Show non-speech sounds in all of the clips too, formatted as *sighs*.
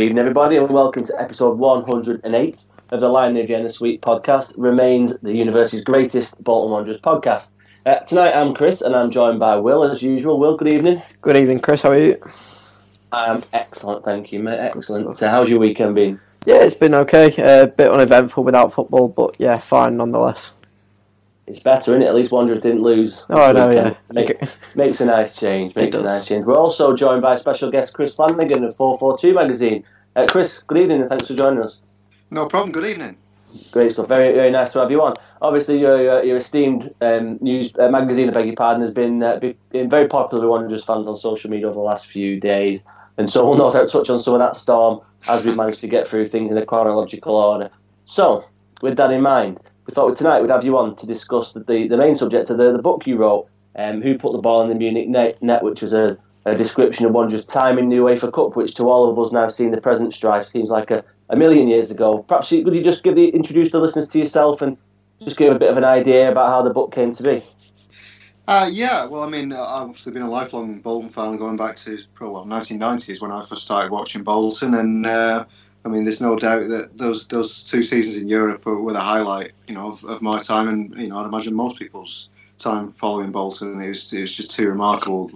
evening, everybody, and welcome to episode 108 of the Lion Vienna Suite podcast. Remains the university's greatest Bolton Wanderers podcast. Uh, tonight, I'm Chris, and I'm joined by Will, as usual. Will, good evening. Good evening, Chris. How are you? I'm excellent, thank you, mate. Excellent. So, how's your weekend been? Yeah, it's been okay. A uh, bit uneventful without football, but yeah, fine nonetheless. It's better, isn't it? At least Wanderers didn't lose. Oh, I know, yeah. Make, makes a nice change. Makes a nice change. We're also joined by special guest Chris Flanagan of 442 magazine. Uh, Chris, good evening and thanks for joining us. No problem. Good evening. Great stuff. Very, very nice to have you on. Obviously, your, your esteemed um, news uh, magazine, I beg your pardon, has been, uh, been very popular with Wanderers fans on social media over the last few days. And so we'll no doubt touch on some of that storm as we manage to get through things in a chronological order. So, with that in mind, we thought tonight we'd have you on to discuss the, the, the main subject of the, the book you wrote, um, Who Put the Ball in the Munich Net, net which was a, a description of Wanderers' time in the UEFA Cup, which to all of us now seeing the present strife seems like a, a million years ago. Perhaps you, could you just give the, introduce the listeners to yourself and just give a bit of an idea about how the book came to be? Uh, yeah, well, I mean, I've obviously been a lifelong Bolton fan going back to probably well, 1990s when I first started watching Bolton, and uh, I mean, there's no doubt that those those two seasons in Europe were the highlight, you know, of, of, my time, and you know, I'd imagine most people's time following Bolton. It was it was just two remarkable,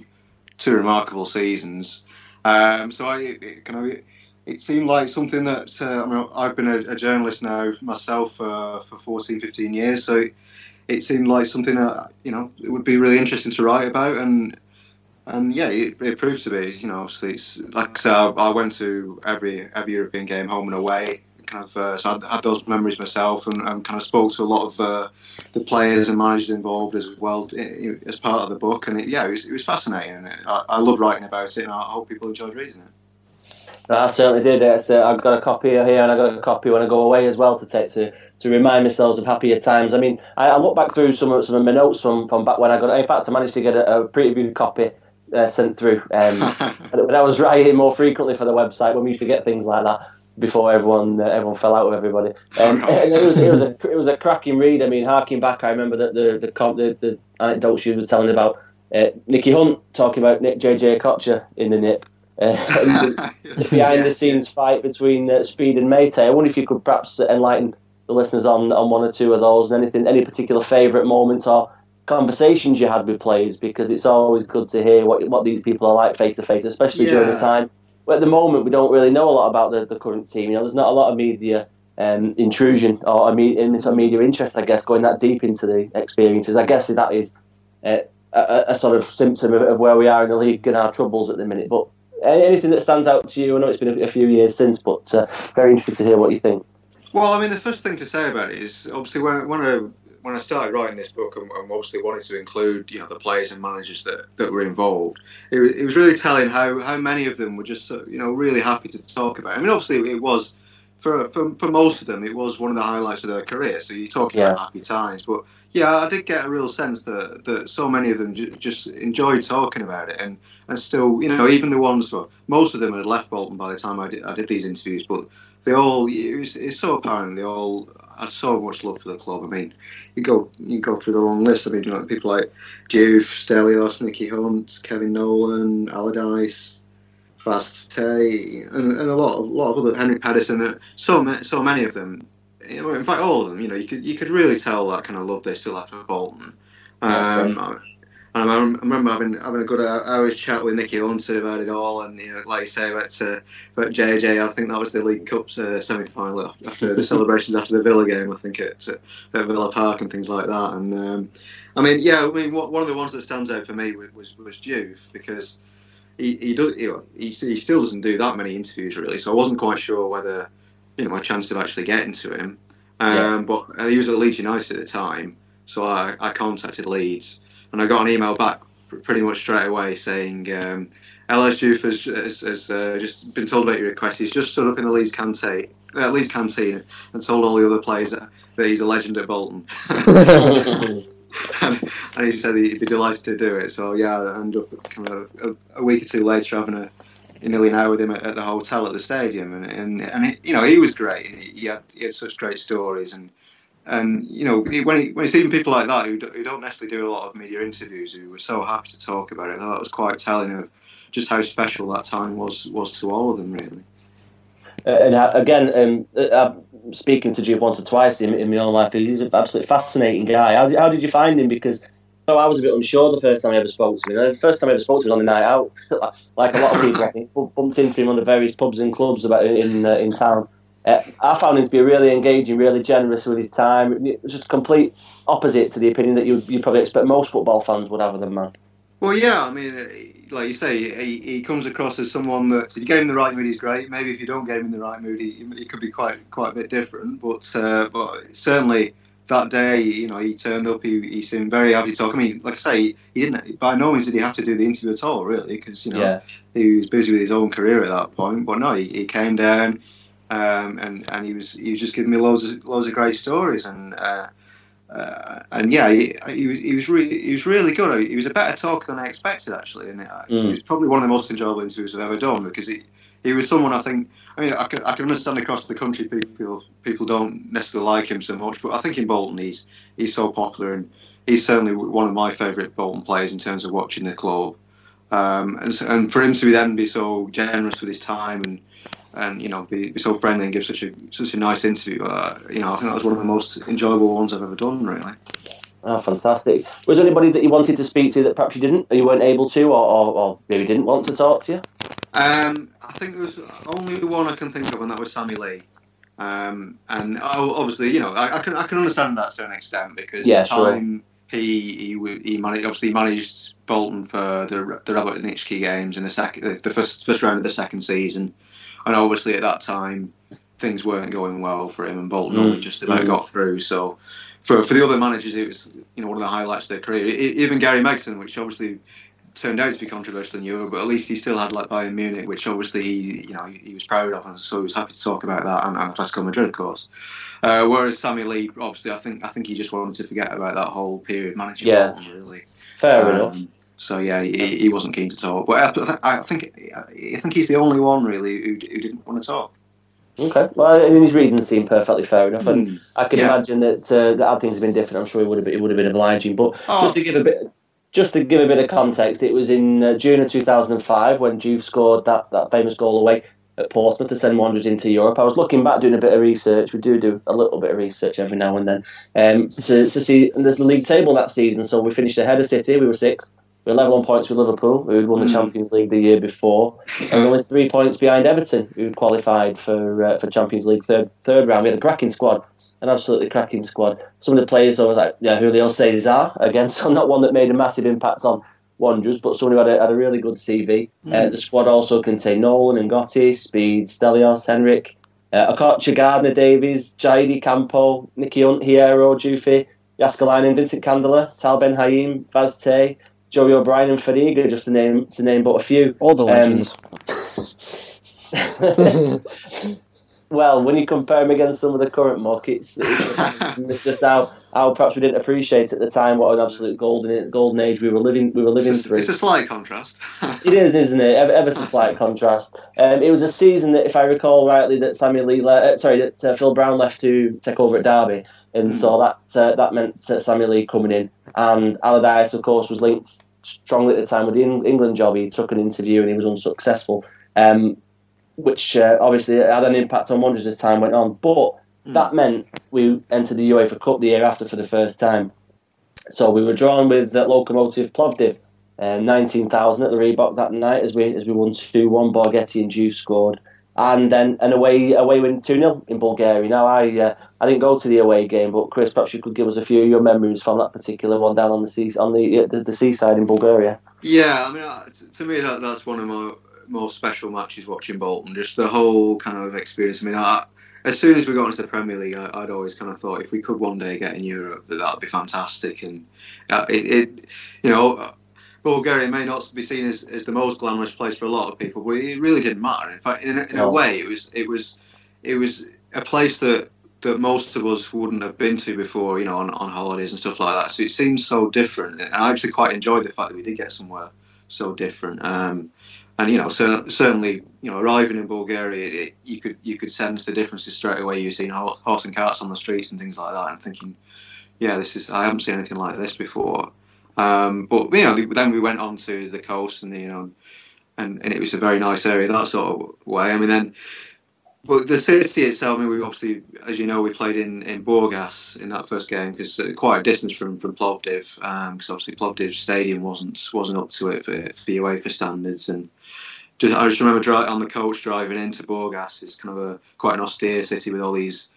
two remarkable seasons. Um, so I it, kind of it seemed like something that uh, I mean, I've been a, a, journalist now myself uh, for 14, 15 years, so it, it seemed like something that you know it would be really interesting to write about and and yeah, it, it proved to be. You know, obviously, it's, like I said, I, I, went to every every European game, home and away. Kind of, uh, so I had those memories myself, and, and, kind of spoke to a lot of uh, the players and managers involved as well as part of the book. And it, yeah, it was, it was fascinating. And I, I love writing about it, and I hope people enjoyed reading it. I certainly did. It's, uh, I've got a copy here, and I've got a copy when I go away as well to take to to remind myself of happier times. I mean, I, I look back through some of some of my notes from, from back when I got. In fact, I managed to get a, a previewed copy uh, sent through. Um, *laughs* when I was writing more frequently for the website, when we used to get things like that before everyone uh, everyone fell out with everybody. Um, *laughs* it, was, it was a *laughs* it was a cracking read. I mean, harking back, I remember that the the, the, the anecdotes you were telling about uh, Nicky Hunt talking about Nick JJ Okocha in the nip. Uh, the, behind the scenes fight between uh, Speed and Meite. I wonder if you could perhaps enlighten the listeners on, on one or two of those and anything, any particular favourite moments or conversations you had with players because it's always good to hear what what these people are like face to face, especially yeah. during the time. But at the moment, we don't really know a lot about the, the current team. You know, there's not a lot of media um, intrusion or a media, media interest, I guess, going that deep into the experiences. I guess that is uh, a, a, sort of symptom of, of, where we are in the league and our troubles at the minute. But anything that stands out to you, I know it's been a, a few years since, but uh, very interested to hear what you think. Well, I mean, the first thing to say about it is obviously when, when I when I started writing this book and, and, obviously wanted to include you know the players and managers that, that were involved, it, it, was really telling how, how many of them were just you know really happy to talk about. It. I mean, obviously it was for, for, for most of them it was one of the highlights of their career. So you're talking yeah. about happy times, but yeah, I did get a real sense that, that so many of them j- just enjoyed talking about it, and, and still you know even the ones well, most of them had left Bolton by the time I did, I did these interviews, but they all it was, it's so apparent they all had so much love for the club. I mean, you go you go through the long list. I mean, you know, people like Diouf, Stelios, Nicky Hunt, Kevin Nolan, Allardyce, Vaz Tê, and, and a lot of lot of other Henrik Pedersen. So many, so many of them. In fact, all of them. You know, you could you could really tell that kind of love they still have for Bolton. Um, and I, remember having having a good hour's chat with Nicky Hunter about it all, and you know, like you say about uh, about JJ, I think that was the League Cup's uh, semi final after the celebrations after the Villa game. I think at, at Villa Park and things like that. And um, I mean, yeah, I mean, one of the ones that stands out for me was was, was Diouf because he he, does, you know, he he still doesn't do that many interviews really, so I wasn't quite sure whether you know my chance of actually getting to him. Um, yeah. But he was at Leeds United at the time, so I, I contacted Leeds and I got an email back pretty much straight away saying um, El Hadji Diouf has, has, has uh, just been told about your request. He's just stood up in the Leeds canteen, uh, Leeds canteen and told all the other players that, that he's a legend at Bolton. *laughs* and, and, he said he'd be delighted to do it. So yeah, I ended up kind of a, a week or two later having a nearly an hour with him at, at the hotel at the stadium, and and, and he, you know he was great. He had he had such great stories and and you know, when he, when people like that who, do, who don't necessarily do a lot of media interviews, who were so happy to talk about it, that was quite telling of just how special that time was was to all of them, really. Uh, and uh, again, um, uh, speaking to Diouf once or twice in, in my own life, he's an absolutely fascinating guy. How, how did you find him? Because oh, I was a bit unsure the first time I ever spoke to him. The first time I ever spoke to him was on the night out. *laughs* like a lot of people, I think, bumped into him on the various pubs and clubs about in uh, in town. Uh, I found him to be really engaging, really generous with his time. It was just complete opposite to the opinion that you you probably expect most football fans would have of the man. Well, yeah, I mean, like you say, he, he comes across as someone that if you get him in the right mood, he's great. Maybe if you don't get him in the right mood, he, he could be quite quite a bit different. But uh, but certainly that day, you know, he turned up. He, he seemed very happy to talk. I mean, like I say, he didn't. By no means did he have to do the interview at all, really, because you know Yeah. he was busy with his own career at that point. But no, he, he came down, um, and and he was he was just giving me loads of loads of great stories, and uh, uh, and yeah, he, he was he was really he was really good. He was a better talker than I expected, actually, and uh, Mm. he was probably one of the most enjoyable interviews I've ever done because he he was someone I think. I mean, I can, I can understand across the country people people don't necessarily like him so much, but I think in Bolton he's he's so popular and he's certainly one of my favourite Bolton players in terms of watching the club. Um, and, and for him to then be so generous with his time and and you know be, be so friendly and give such a such a nice interview, uh, you know I think that was one of the most enjoyable ones I've ever done. Really. Oh, fantastic. Was there anybody that you wanted to speak to that perhaps you didn't, or you weren't able to, or, or, or maybe didn't want to talk to you? Um, I think there was only one I can think of, and that was Sammy Lee. Um, and oh, obviously, you know, I, I can I can understand that to an extent because Yeah, time he he he managed obviously he managed Bolton for the the Rabotnicki games in the second the first first round of the second season, and obviously at that time things weren't going well for him, and Bolton Mm. only just about Mm. got through. So for for the other managers, it was you know one of the highlights of their career. Even Gary Megson, which obviously turned out to be controversial in Europe, but at least he still had like Bayern Munich, which obviously he, you know he, was proud of, and so he was happy to talk about that and, and Atletico Madrid, of course. Uh, whereas Sammy Lee, obviously, I think I think he just wanted to forget about that whole period managing Yeah. Bolton, really. Fair Um, enough. So yeah, he, he wasn't keen to talk, but I, I think I think he's the only one really who, who didn't want to talk. Okay. Well, I mean, his reasons seem perfectly fair enough, and Hmm. I can Yeah. imagine that uh, that had things have been different. I'm sure he would have been, he would have been obliging. But Oh. just to give a bit, just to give a bit of context, it was in uh, June of 2005 when Diouf scored that, that famous goal away at Portsmouth to send Wanderers into Europe. I was looking back doing a bit of research. We do do a little bit of research every now and then um, to, to see. And there's the league table that season, so we finished ahead of City. We were sixth. We were level on points with Liverpool, who had won the Mm. Champions League the year before, and we were only three points behind Everton, who qualified for uh, for Champions League third third round. We had a cracking squad, an absolutely cracking squad. Some of the players I was like, yeah, Julio Cesar again, *laughs* so not one that made a massive impact on Wanderers, but someone who had a, had a really good CV. Uh, Mm. the squad also contained Nolan, N'Gotty, Speed, Stelios, Henrik, uh, Okocha, Gardner, Davies, Jaidi, Campo, Nicky Hunt, Hierro, Diouf, Jääskeläinen, Vincent Candela, Tal Ben Haim, Vaz Tê, Joey O'Brien, and Fadiga, just to name to name but a few. All the Um, legends. *laughs* *laughs* well, when you compare him against some of the current muck, it's, *laughs* it's, just how, how perhaps we didn't appreciate at the time what an absolute golden golden age we were living we were living It's a, through. it's a slight contrast. It is, isn't it? Ever, ever so *laughs* slight contrast. Um, it was a season that, if I recall rightly, that Samuel Lee, le- uh, sorry, that uh, Phil Brown left to take over at Derby, and Hmm. so that uh, that meant uh, Samuel Lee coming in, and Allardyce, of course, was linked strongly at the time with the Eng- England job. He took an interview and he was unsuccessful, um, which uh, obviously had an impact on Wanderers as time went on. But Hmm. that meant we entered the UEFA Cup the year after for the first time. So we were drawn with uh, Lokomotiv Plovdiv, um, 19,000 at the Reebok that night as we as we won 2 1. Borgetti and Diouf scored. And then an away away win 2 0 in Bulgaria. Now, I uh, I didn't go to the away game, but Chris, perhaps you could give us a few of your memories from that particular one down on the sea, on the, the, the seaside in Bulgaria. Yeah, I mean, uh, to me, that that's one of my most special matches watching Bolton. Just the whole kind of experience. I mean, I, as soon as we got into the Premier League, I, I'd always kind of thought if we could one day get in Europe, that that'd be fantastic. And uh, it, it, you know, Bulgaria may not be seen as, as the most glamorous place for a lot of people, but it really didn't matter. In fact, in a, in No. a way, it was it was it was a place that that most of us wouldn't have been to before, you know, on, on holidays and stuff like that. So it seems so different, and I actually quite enjoyed the fact that we did get somewhere so different. Um, and you know, so, certainly, you know, arriving in Bulgaria, it, you could you could sense the differences straight away. You've seen horse and carts on the streets and things like that, and thinking, yeah, this is I haven't seen anything like this before. Um, but you know, then we went on to the coast, and you know, and, and it was a very nice area that sort of way. I mean, then But the city itself, I mean, we obviously, as you know, we played in, in Burgas in that first game because uh, quite a distance from from Plovdiv, because um, obviously Plovdiv Stadium wasn't wasn't up to it for, for UEFA standards, and just, I just remember dri- on the coach driving into Burgas. It's kind of a quite an austere city with all these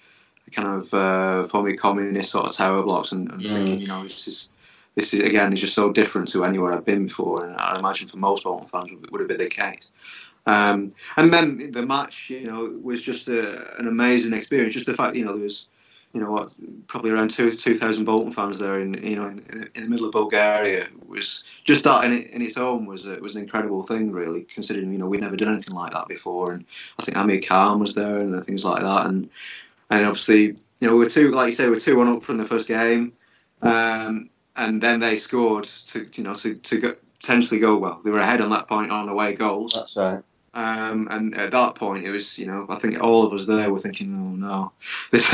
kind of uh, formerly communist sort of tower blocks, and, and mm. thinking, you know, this is this is again is just so different to anywhere I've been before, and I imagine for most Bolton fans would, would have been the case. Um, and then the match, you know, was just a, an amazing experience. Just the fact, you know, there was, you know, what, probably around two two thousand Bolton fans there in, you know, in, in, the middle of Bulgaria was just that in, in its own was a, was an incredible thing, really, considering you know we'd never done anything like that before. And I think Amir Khan was there and things like that. And and obviously, you know, we are two, like you say, we we're two one up from the first game, um, and then they scored to, you know, to to go, potentially go well. They were ahead on that point on away goals. That's right. Um, and at that point, it was you know I think all of us there were thinking, oh no, *laughs* this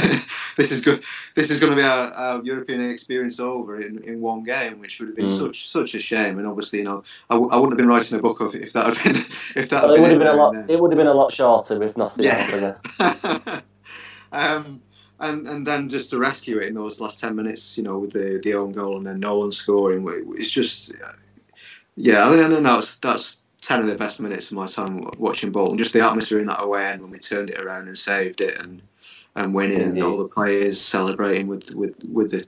this is good. This is going to be our, our, European experience over in, in one game, which would have been mm. such such a shame. And obviously, you know, I w- I wouldn't have been writing a book of if that had been *laughs* if that. Well, it would have been a lot. It would have been a lot shorter if nothing yeah. *laughs* um, and and then just to rescue it in those last ten minutes, you know, with the the own goal and then no one scoring, it's just yeah. I think that's that's ten of the best minutes of my time watching Bolton. Just the atmosphere in that away end when we turned it around and saved it, and and winning, Indeed. and all the players celebrating with with with the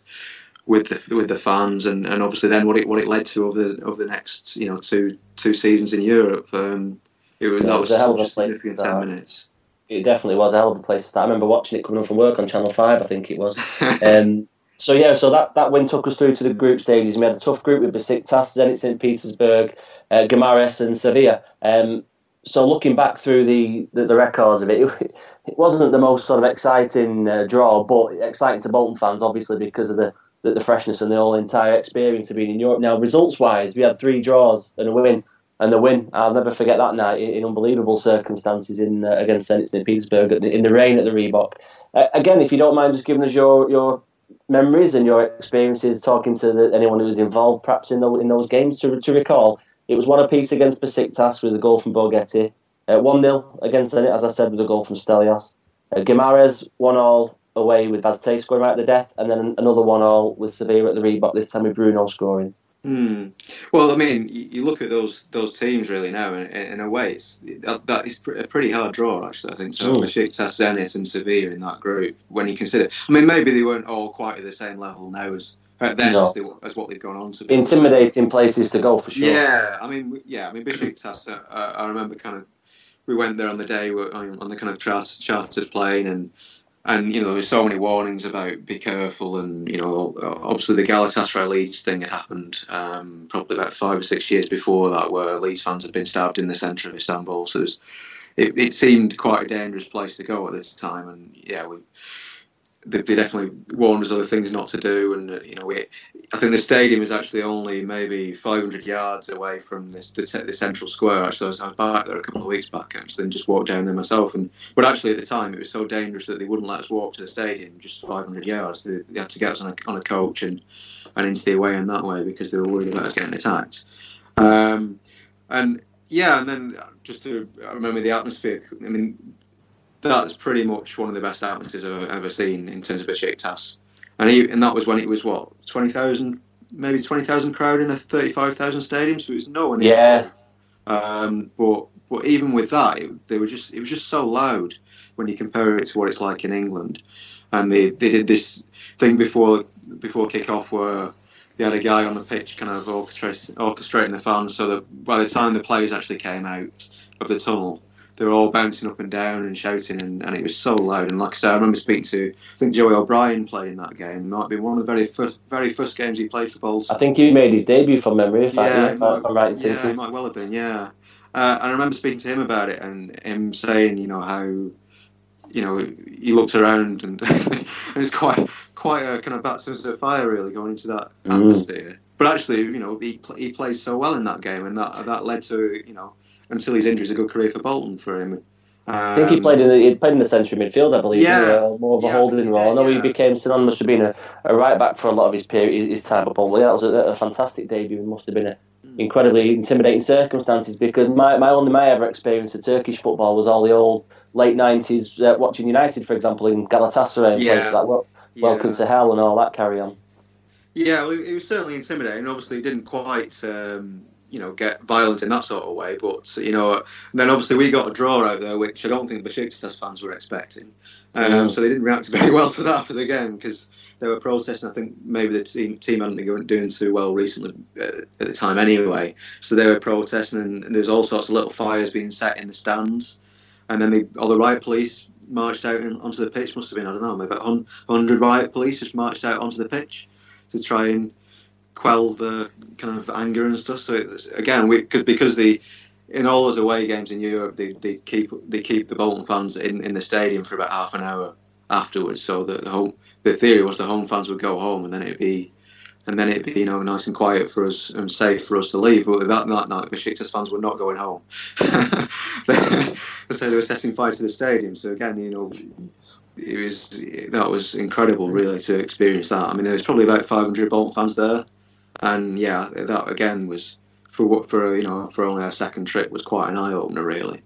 with the with the fans, and, and obviously then what it what it led to over the over the next you know two two seasons in Europe. Um, it was, yeah, that was, was such a significant ten minutes. It definitely was a hell of a place to start. I remember watching it coming home from work on Channel Five. I think it was. *laughs* um, so yeah, so that, that win took us through to the group stages. We had a tough group with Besiktas, Zenit St Petersburg, uh, Guimarães and Sevilla. Um, so looking back through the, the, the records of it, *laughs* it, it, wasn't the most sort of exciting uh, draw, but exciting to Bolton fans, obviously, because of the, the, the, freshness and the whole entire experience of being in Europe. Now, results-wise, we had three draws and a win. And the win, I'll never forget that night in, in unbelievable circumstances in uh, against St. Petersburg in the rain at the Reebok. Uh, again, if you don't mind just giving us your, your memories and your experiences talking to the, anyone who was involved perhaps in, the, in those games to, to recall it was one apiece against Besiktas with a goal from Borgetti. Uh, 1 0 against Zenit, as I said, with a goal from Stelios. Uh, Guimarães 1 all away with Vaz Tê scoring right at the death, and then another 1 all with Sevilla at the Reebok, this time with Bruno scoring. Hmm. Well, I mean, you look at those those teams really now, and in a way, it's, that, is a pretty hard draw, actually. I think so. Besiktas, Zenit, and Sevilla in that group. When you consider, I mean, maybe they weren't all quite at the same level now as then no. as, they, as, what they've gone on to. Be. Intimidating places to go for sure. Yeah, I mean, yeah, I mean, Besiktas. Uh, I remember kind of we went there on the day on, on the kind of chartered plane and and you know there were so many warnings about be careful and you know obviously the Galatasaray Leeds thing had happened um, probably about five or six years before that where Leeds fans had been stabbed in the centre of Istanbul. So it, it, it seemed quite a dangerous place to go at this time. And yeah we they, they, definitely warned us other things not to do. And you know, we, I think the stadium is actually only maybe 500 yards away from this the, the central square. Actually, I was, I was, back there a couple of weeks back actually, and just walked down there myself. And but actually at the time it was so dangerous that they wouldn't let us walk to the stadium just 500 yards. They, they had to get us on a, on a coach and and into the away in that way because they were worried about us getting attacked. Um, and yeah, and then just to I remember the atmosphere. I mean, that's pretty much one of the best atmospheres I've ever seen in terms of a Besiktas. And he, and that was when it was what twenty thousand, maybe twenty thousand crowd in a thirty-five thousand stadium. So it was no one. Yeah. Um, but but even with that, it, they were just it was just so loud when you compare it to what it's like in England. And they, they did this thing before before kick off where they had a guy on the pitch kind of orchestrating, orchestrating the fans so that by the time the players actually came out of the tunnel, they were all bouncing up and down and shouting, and, and it was so loud. And like I said, I remember speaking to I think Joey O'Brien playing that game. It might have been one of the very first very first games he played for Bolton. I think he made his debut from memory, if, yeah, I, if, might, I'm right yeah, it might well have been, yeah. Uh, and I remember speaking to him about it, and him saying, you know, how you know he looked around and *laughs* it's quite quite a kind of baptism of fire really going into that mm. atmosphere. But actually, you know, he he plays so well in that game, and that that led to you know until his injury, a good career for Bolton for him. Um, I think he played in the he played in the central midfield, I believe. Yeah, uh, more of a yeah, holding role. I know yeah. he became synonymous with being a, a right back for a lot of his period, his time at Bolton. Yeah, that was a, a fantastic debut. It must have been a hmm. incredibly intimidating circumstances because my, my only my ever experience of Turkish football was all the old late nineties uh, watching United, for example, in Galatasaray and places like well, Welcome to Hell and all that carry on. Yeah, well, it was certainly intimidating. Obviously, it didn't quite, um, you know, get violent in that sort of way. But you know, then obviously we got a draw out there, which I don't think the Besiktas fans were expecting. Um, Mm. So they didn't react *laughs* very well to that for the game because they were protesting. I think maybe the team team hadn't been doing too well recently uh, at the time anyway. So they were protesting, and, and there's all sorts of little fires being set in the stands. And then the, all the riot police marched out onto the pitch. Must have been I don't know, maybe about 100 riot police just marched out onto the pitch to try and quell the kind of anger and stuff. So again, we cause, because the in all those away games in Europe, they, they keep they keep the Bolton fans in, in the stadium for about half an hour afterwards. So that the home the theory was the home fans would go home and then it'd be and then it'd be you know nice and quiet for us and safe for us to leave. But that night, night Besiktas fans were not going home. *laughs* so they were setting fire to the stadium. So again, you know, it was that was incredible, really, to experience that. I mean, there was probably about 500 Bolton fans there, and yeah, that again was for what for you know for only our second trip was quite an eye opener, really.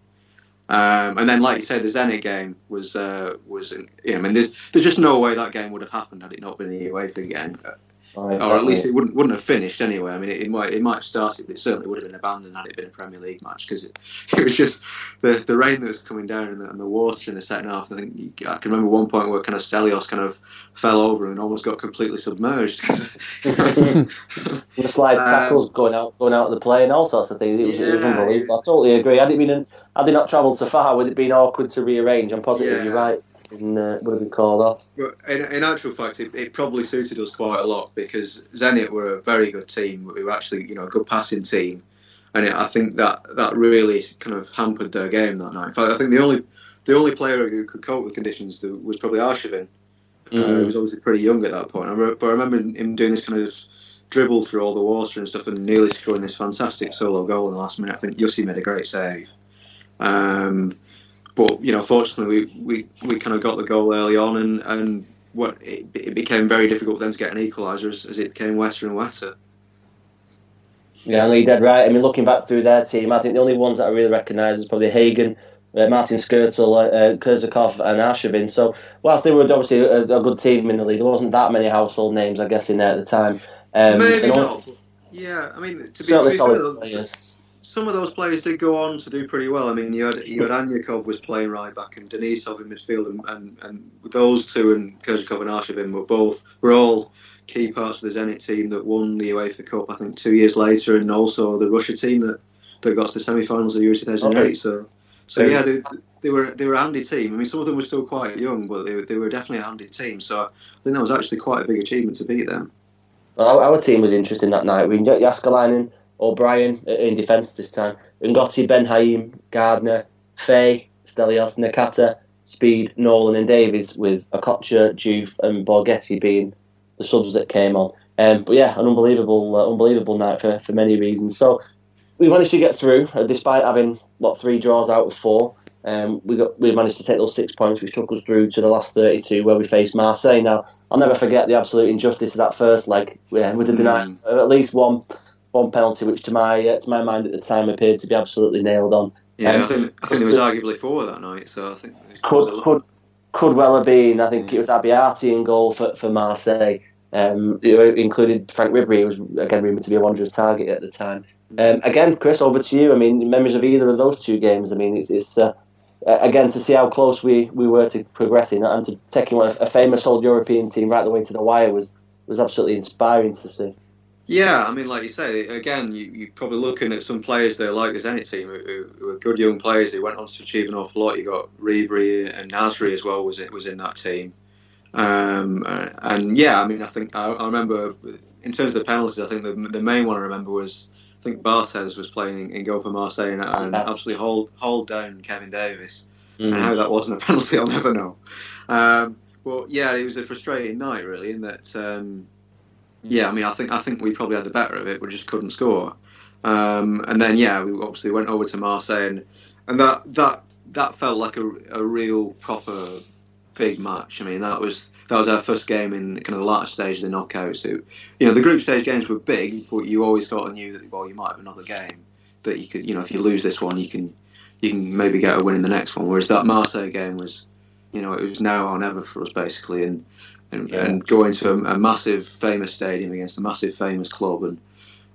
Um, and then, like you said, the Zenit game was uh, was you know, I mean, there's there's just no way that game would have happened had it not been a UEFA game, or at least it wouldn't wouldn't have finished anyway. I mean, it, it might it might have started, but it certainly would have been abandoned had it been a Premier League match because it, *laughs* it was just the the rain that was coming down and the, and the water in the second half. I think I can remember one point where kind of Stelios kind of fell over and almost got completely submerged. *laughs* *laughs* the slide Um, tackles going out, going out of the play, and all sorts of things. It was, it was unbelievable. I totally agree. Had it been, had they not travelled so far, would it been awkward to rearrange? I'm positive Yeah. you're right. And uh, would have been called off. But in, in actual fact, it, it probably suited us quite a lot because Zenit were a very good team. We were actually, you know, a good passing team, and it, I think that that really kind of hampered their game that night. In fact, I think the only the only player who could cope with conditions was probably Arshavin. Uh, Mm. he was obviously pretty young at that point. I re- but I remember him doing this kind of dribble through all the water and stuff, and nearly scoring this fantastic solo goal in the last minute. I think Jussi made a great save. Um, but you know, fortunately, we, we, we kind of got the goal early on, and and what it, it became very difficult then to get an equaliser as, as it became wetter and wetter. Yeah, I know you're dead right. I mean, looking back through their team, I think the only ones that I really recognise is probably Hagen, uh, Martin Škrtel, uh, Kerzhakov, and Arshavin. So, whilst they were obviously a, a good team in the league, there wasn't that many household names, I guess, in there at the time. Um, Maybe all- not. Yeah, I mean, to be, to be fair. Some of those players did go on to do pretty well. I mean, you had you had Anyukov was playing right back and Denisov in midfield, and, and, and those two and Kerzhakov and Arshavin were both were all key parts of the Zenit team that won the UEFA Cup. I think two years later, and also the Russia team that, that got to the semi-finals of Euro 2008. Okay. So, so yeah, they, they were they were a handy team. I mean, some of them were still quite young, but they, were- they were definitely a handy team. So I think that was actually quite a big achievement to beat them. Well, our, our team was interesting that night. We got Jääskeläinen, O'Brien uh, in defence this time, N'Gotty, Ben Haim, Gardner, Fay, Stelios, Nakata, Speed, Nolan, and Davies, with Okocha, Diouf, and Borgetti being the subs that came on. Um, but yeah, an unbelievable, uh, unbelievable night for, for many reasons. So we managed to get through, uh, despite having what three draws out of four. Um, we got we managed to take those six points, which took us through to the last 32, where we faced Marseille. Now I'll never forget the absolute injustice of that first leg. Yeah, would have been Mm. uh, at least one one penalty, which to my uh, to my mind at the time appeared to be absolutely nailed on. Yeah, Um, I think I think there was arguably four that night. So I think there was- a Could could could well have been. I think it was Abiati in goal for for Marseille. Um, it included Franck Ribery, who was again rumoured to be a Wanderers target at the time. Um, again, Chris, over to you. I mean, memories of either of those two games. I mean, it's, it's uh, uh, again to see how close we, we were to progressing and to taking one, a famous old European team right the way to the wire was was absolutely inspiring to see. Yeah, I mean, like you say, again, you, you're probably looking at some players there, like the any team, who, who- are good young players. who went on to achieve an awful lot. You got Ribery and Nasri as well was it was in that team. Um, uh, and yeah, I mean, I think I, I remember in terms of the penalties. I think the, the main one I remember was I think Barthez was playing in goal for Marseille and, and absolutely hold hold down Kevin Davies. Mm. and how that wasn't a *laughs* penalty, I'll never know. Um, but yeah, it was a frustrating night, really, in that. Um, yeah, I mean, I think I think we probably had the better of it, we just couldn't score. Um, and then yeah, we obviously went over to Marseille, and, and that that that felt like a, a real proper big match. I mean, that was that was our first game in kind of the latter stage of the knockouts. So, you know, the group stage games were big, but you always sort of knew that well, you might have another game that you could, you know, if you lose this one, you can you can maybe get a win in the next one. Whereas that Marseille game was, you know, it was now or never for us basically, and and, Yeah. and going to a, a massive famous stadium against a massive famous club and.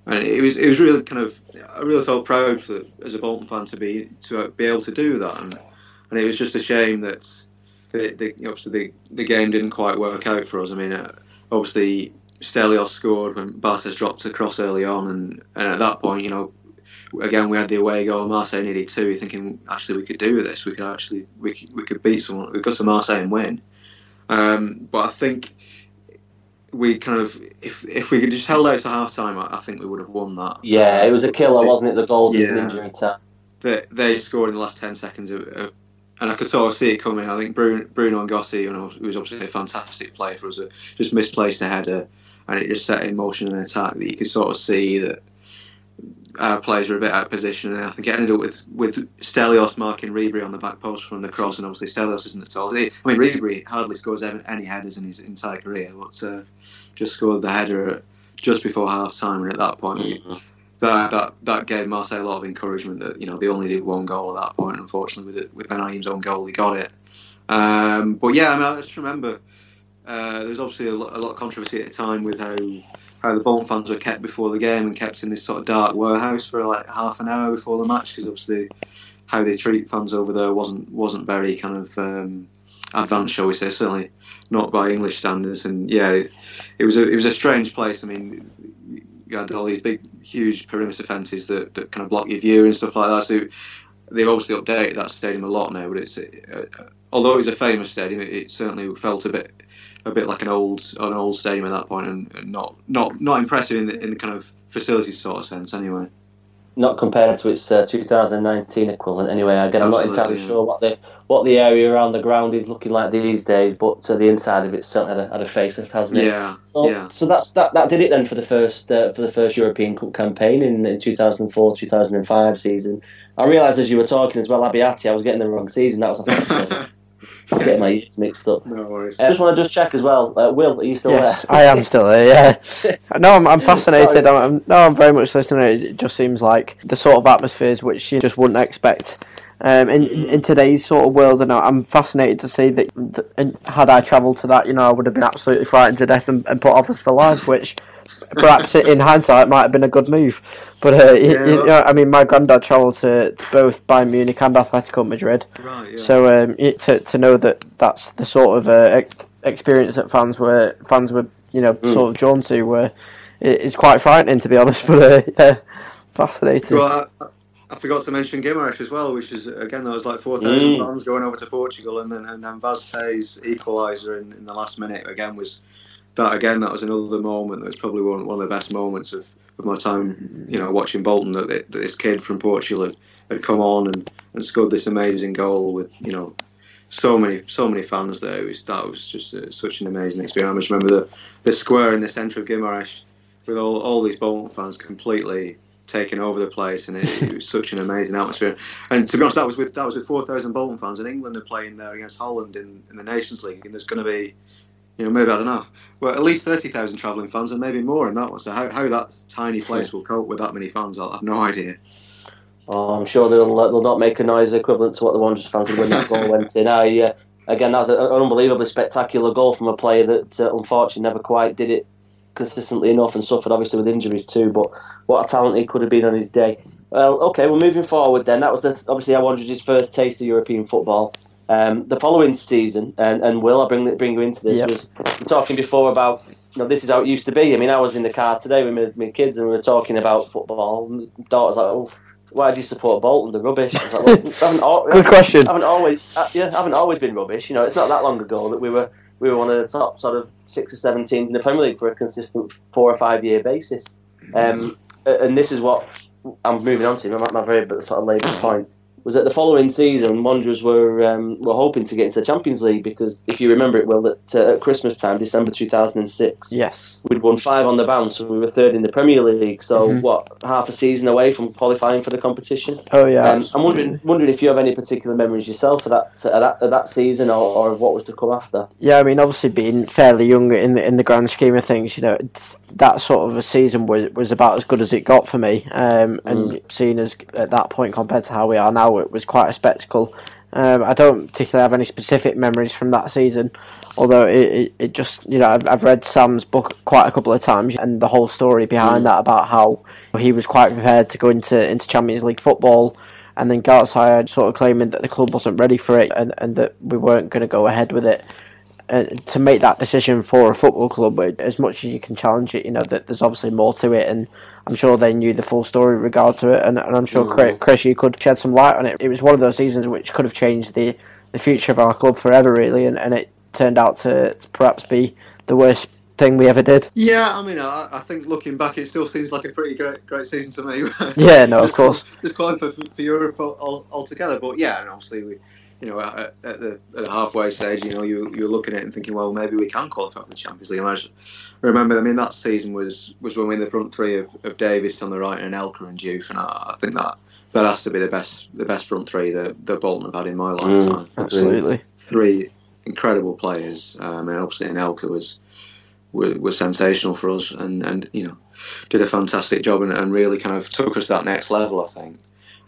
And it was it was really kind of I really felt proud for, as a Bolton fan to be to be able to do that and and it was just a shame that the, the obviously the, the game didn't quite work out for us. I mean, uh, obviously Stelios scored when Barthez dropped across early on, and, and at that point, you know, again we had the away goal. Marseille needed two. Thinking actually we could do this. We could actually we could, we could beat someone. We got to Marseille and win. Um, but I think we kind of if if we could just held out to half time, I, I think we would have won that. Yeah, it was a killer, wasn't it? The goal Yeah. injury time. they, they scored in the last 10 seconds of, of, and I could sort of see it coming. I think Bruno, Bruno N'Gotty, you know, who was obviously a fantastic player for us, uh, just misplaced a header and it just set in motion an attack that you could sort of see that our players were a bit out of position and I think it ended up with, with Stelios marking Ribery on the back post from the cross and obviously Stelios isn't at all. I mean, Ribery hardly scores any any headers in his entire career, but uh, just scored the header just before half time and at that point we, that that that gave Marseille a lot of encouragement that you know they only did one goal at that point. Unfortunately, with it, with Ben Haim's own goal, he got it. Um, but yeah, I mean, I just remember uh, there was obviously a lot, a lot of controversy at the time with how how the Bolton fans were kept before the game and kept in this sort of dark warehouse for like half an hour before the match because obviously how they treat fans over there wasn't wasn't very kind of um, advanced, shall we say? Certainly not by English standards. And yeah, it, it was a it was a strange place. I mean, you had all these big, huge perimeter fences that, that kind of block your view and stuff like that. So they've obviously updated that stadium a lot now. But it's uh, although it was a famous stadium, it, it certainly felt a bit a bit like an old an old stadium at that point, and, not not not impressive in the, in the kind of facilities sort of sense. Anyway, Not compared to its uh, 2019 equivalent. Anyway, again, I'm not entirely yeah. sure what the what the area around the ground is looking like these days, but uh, the inside of it certainly had a, had a facelift, hasn't it? yeah, So, yeah. so that's that, that did it then for the first uh, for the first European Cup campaign in, in 2004 2005 season. I realised as you were talking as well, Abiati, I was getting the wrong season. That was *laughs* *laughs* I think, getting my years mixed up. no worries. I just want to just check as well. Uh, Will, are you still Yes, there? I am still there. Yeah, *laughs* no, I'm, I'm fascinated. I'm, I'm, no, I'm very much listening. It just seems like the sort of atmospheres which you just wouldn't expect. Um, in, in today's sort of world, and I'm fascinated to see that. that- And had I travelled to that, you know, I would have been absolutely frightened to death and, and put off us for life. Which, perhaps in hindsight, it might have been a good move. But uh, Yeah. you know, I mean, my granddad travelled to, to both Bayern Munich and Atletico Madrid. Right, yeah. So um, to to know that that's the sort of uh, ex- experience that fans were fans were you know Mm. sort of drawn to were it is quite frightening to be honest, *laughs* but uh, yeah, fascinating. Well, I, I forgot to mention Guimarães as well, which is again that was like four thousand Mm. fans going over to Portugal, and then and then Vaz Tê's equaliser in, in the last minute again was that again that was another moment that was probably one, one of the best moments of, of my time, you know, watching Bolton that, that this kid from Portugal had, had come on and, and scored this amazing goal with you know so many so many fans there. It was, that was just uh such an amazing experience. I just remember the the square in the centre of Guimarães with all all these Bolton fans completely taking over the place, and it, it was such an amazing atmosphere. And to be honest, that was with that was with four thousand Bolton fans, and England are playing there against Holland in, in the Nations League, and there's going to be, you know, maybe I don't know, well at least thirty thousand travelling fans, and maybe more in that one. So how, how that tiny place will cope with that many fans, I have no idea. Oh, I'm sure they'll uh, they'll not make a noise equivalent to what the Wanderers fans did when that goal went in. I, uh, again, that was an unbelievably spectacular goal from a player that uh, unfortunately never quite did it consistently enough and suffered obviously with injuries too. But what a talent he could have been on his day. Well, okay, well moving forward then, that was the obviously I wanted his first taste of European football. Um, the following season, and, and Will, I bring bring you into this. Yep. Was, we were talking before about you know this is how it used to be. I mean, I was in the car today with my, my kids and we were talking about football. And daughter's like, "Oh, why do you support Bolton? The rubbish." I was like, well, *laughs* haven't, al- Good question. I haven't always, uh, yeah, haven't always been rubbish. You know, it's not that long ago that we were we were one of the top sort of six or seven teams in the Premier League for a consistent four or five year basis. Um, and this is what I'm moving on to. My, my very sort of latest point was that the following season, Wanderers were um, were hoping to get into the Champions League because if you remember it well, that uh, at Christmas time, December 2006, Yes. we'd won five on the bounce, so we were third in the Premier League. So Mhm. what, half a season away from qualifying for the competition? Oh yeah. Um, I'm wondering, wondering if you have any particular memories yourself of that, of that, of that season, or, or of what was to come after. Yeah, I mean, obviously being fairly young in the in the grand scheme of things, you know, that sort of a season was was about as good as it got for me. Um, and seeing as at that point compared to how we are now, know, it was quite a spectacle. Um, I don't particularly have any specific memories from that season, although it, it, it just, you know, I've, I've, read Sam's book quite a couple of times and the whole story behind mm. that about how he was quite prepared to go into, into Champions League football and then Galatasaray sort of claiming that the club wasn't ready for it and, and that we weren't going to go ahead with it. Uh, to make that decision for a football club, as much as you can challenge it, you know that there's obviously more to it, and I'm sure they knew the full story regard to it, and, and I'm sure Chris, mm. Chris, you could shed some light on it. It was one of those seasons which could have changed the, the future of our club forever, really, and, and it turned out to, to perhaps be the worst thing we ever did. Yeah, I mean, I, I, think looking back, it still seems like a pretty great, great season to me. yeah, no, of course. *laughs* Just quite for, for Europe altogether, but yeah, and obviously we, you know, at, at, the, at the halfway stage, you know, you you're looking at it and thinking, well, maybe we can qualify for the Champions League. And I just remember, I mean, that season was was when we were in the front three of, of Davies on the right Anelka and Diouf, and I, I, think that that has to be the best the best front three that, that Bolton have had in my lifetime. Mm, absolutely, three incredible players, um, and obviously, Anelka was was, was sensational for us, and and you know, did a fantastic job and, and really kind of took us to that next level. I think.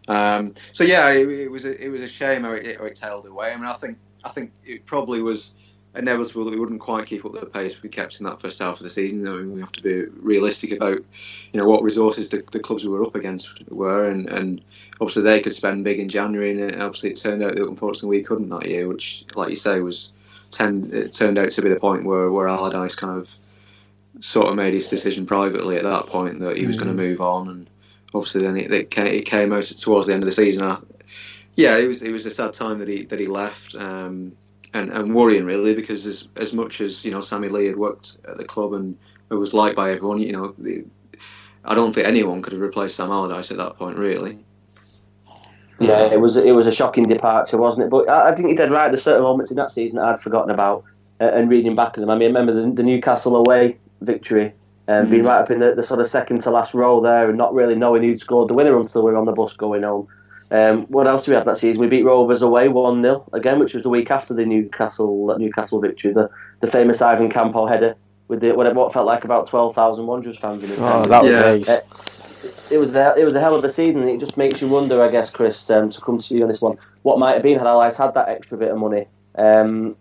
Um, so yeah, it, it, was a, it was a shame how it, how it tailed away. I mean, I think I think it probably was inevitable that we wouldn't quite keep up the pace we kept in that first half of the season. I mean, we have to be realistic about you know what resources the, the clubs we were up against were, and, and obviously they could spend big in January, and obviously it turned out that unfortunately we couldn't that year, which, like you say, was ten. It turned out to be the point where where Allardyce kind of sort of made his decision privately at that point that he was mm. going to move on and obviously then it, it, came, out towards the end of the season. I, yeah, it was it was a sad time that he that he left, um, and and worrying really because as as much as you know Sammy Lee had worked at the club and was liked by everyone, you know, the, I don't think anyone could have replaced Sam Allardyce at that point really. Yeah, it was it was a shocking departure, wasn't it? But I, I think he did right. There's certain moments in that season that I'd forgotten about, uh, and reading back at them. I mean, I remember the, the Newcastle away victory and um, being right up in the, the, sort of second to last row there and not really knowing who'd scored the winner until we were on the bus going home. Um, what else do we have that season? We beat Rovers away 1 0 again, which was the week after the Newcastle Newcastle victory, the, the famous Ivan Campo header with the, what, what felt like about 12,000 Wanderers fans in it. Oh, that was yeah. nice. Uh, it was the, it was a hell of a season. It just makes you wonder, I guess, Chris, um, to come to you on this one, what might have been had Allies had that extra bit of money. Um,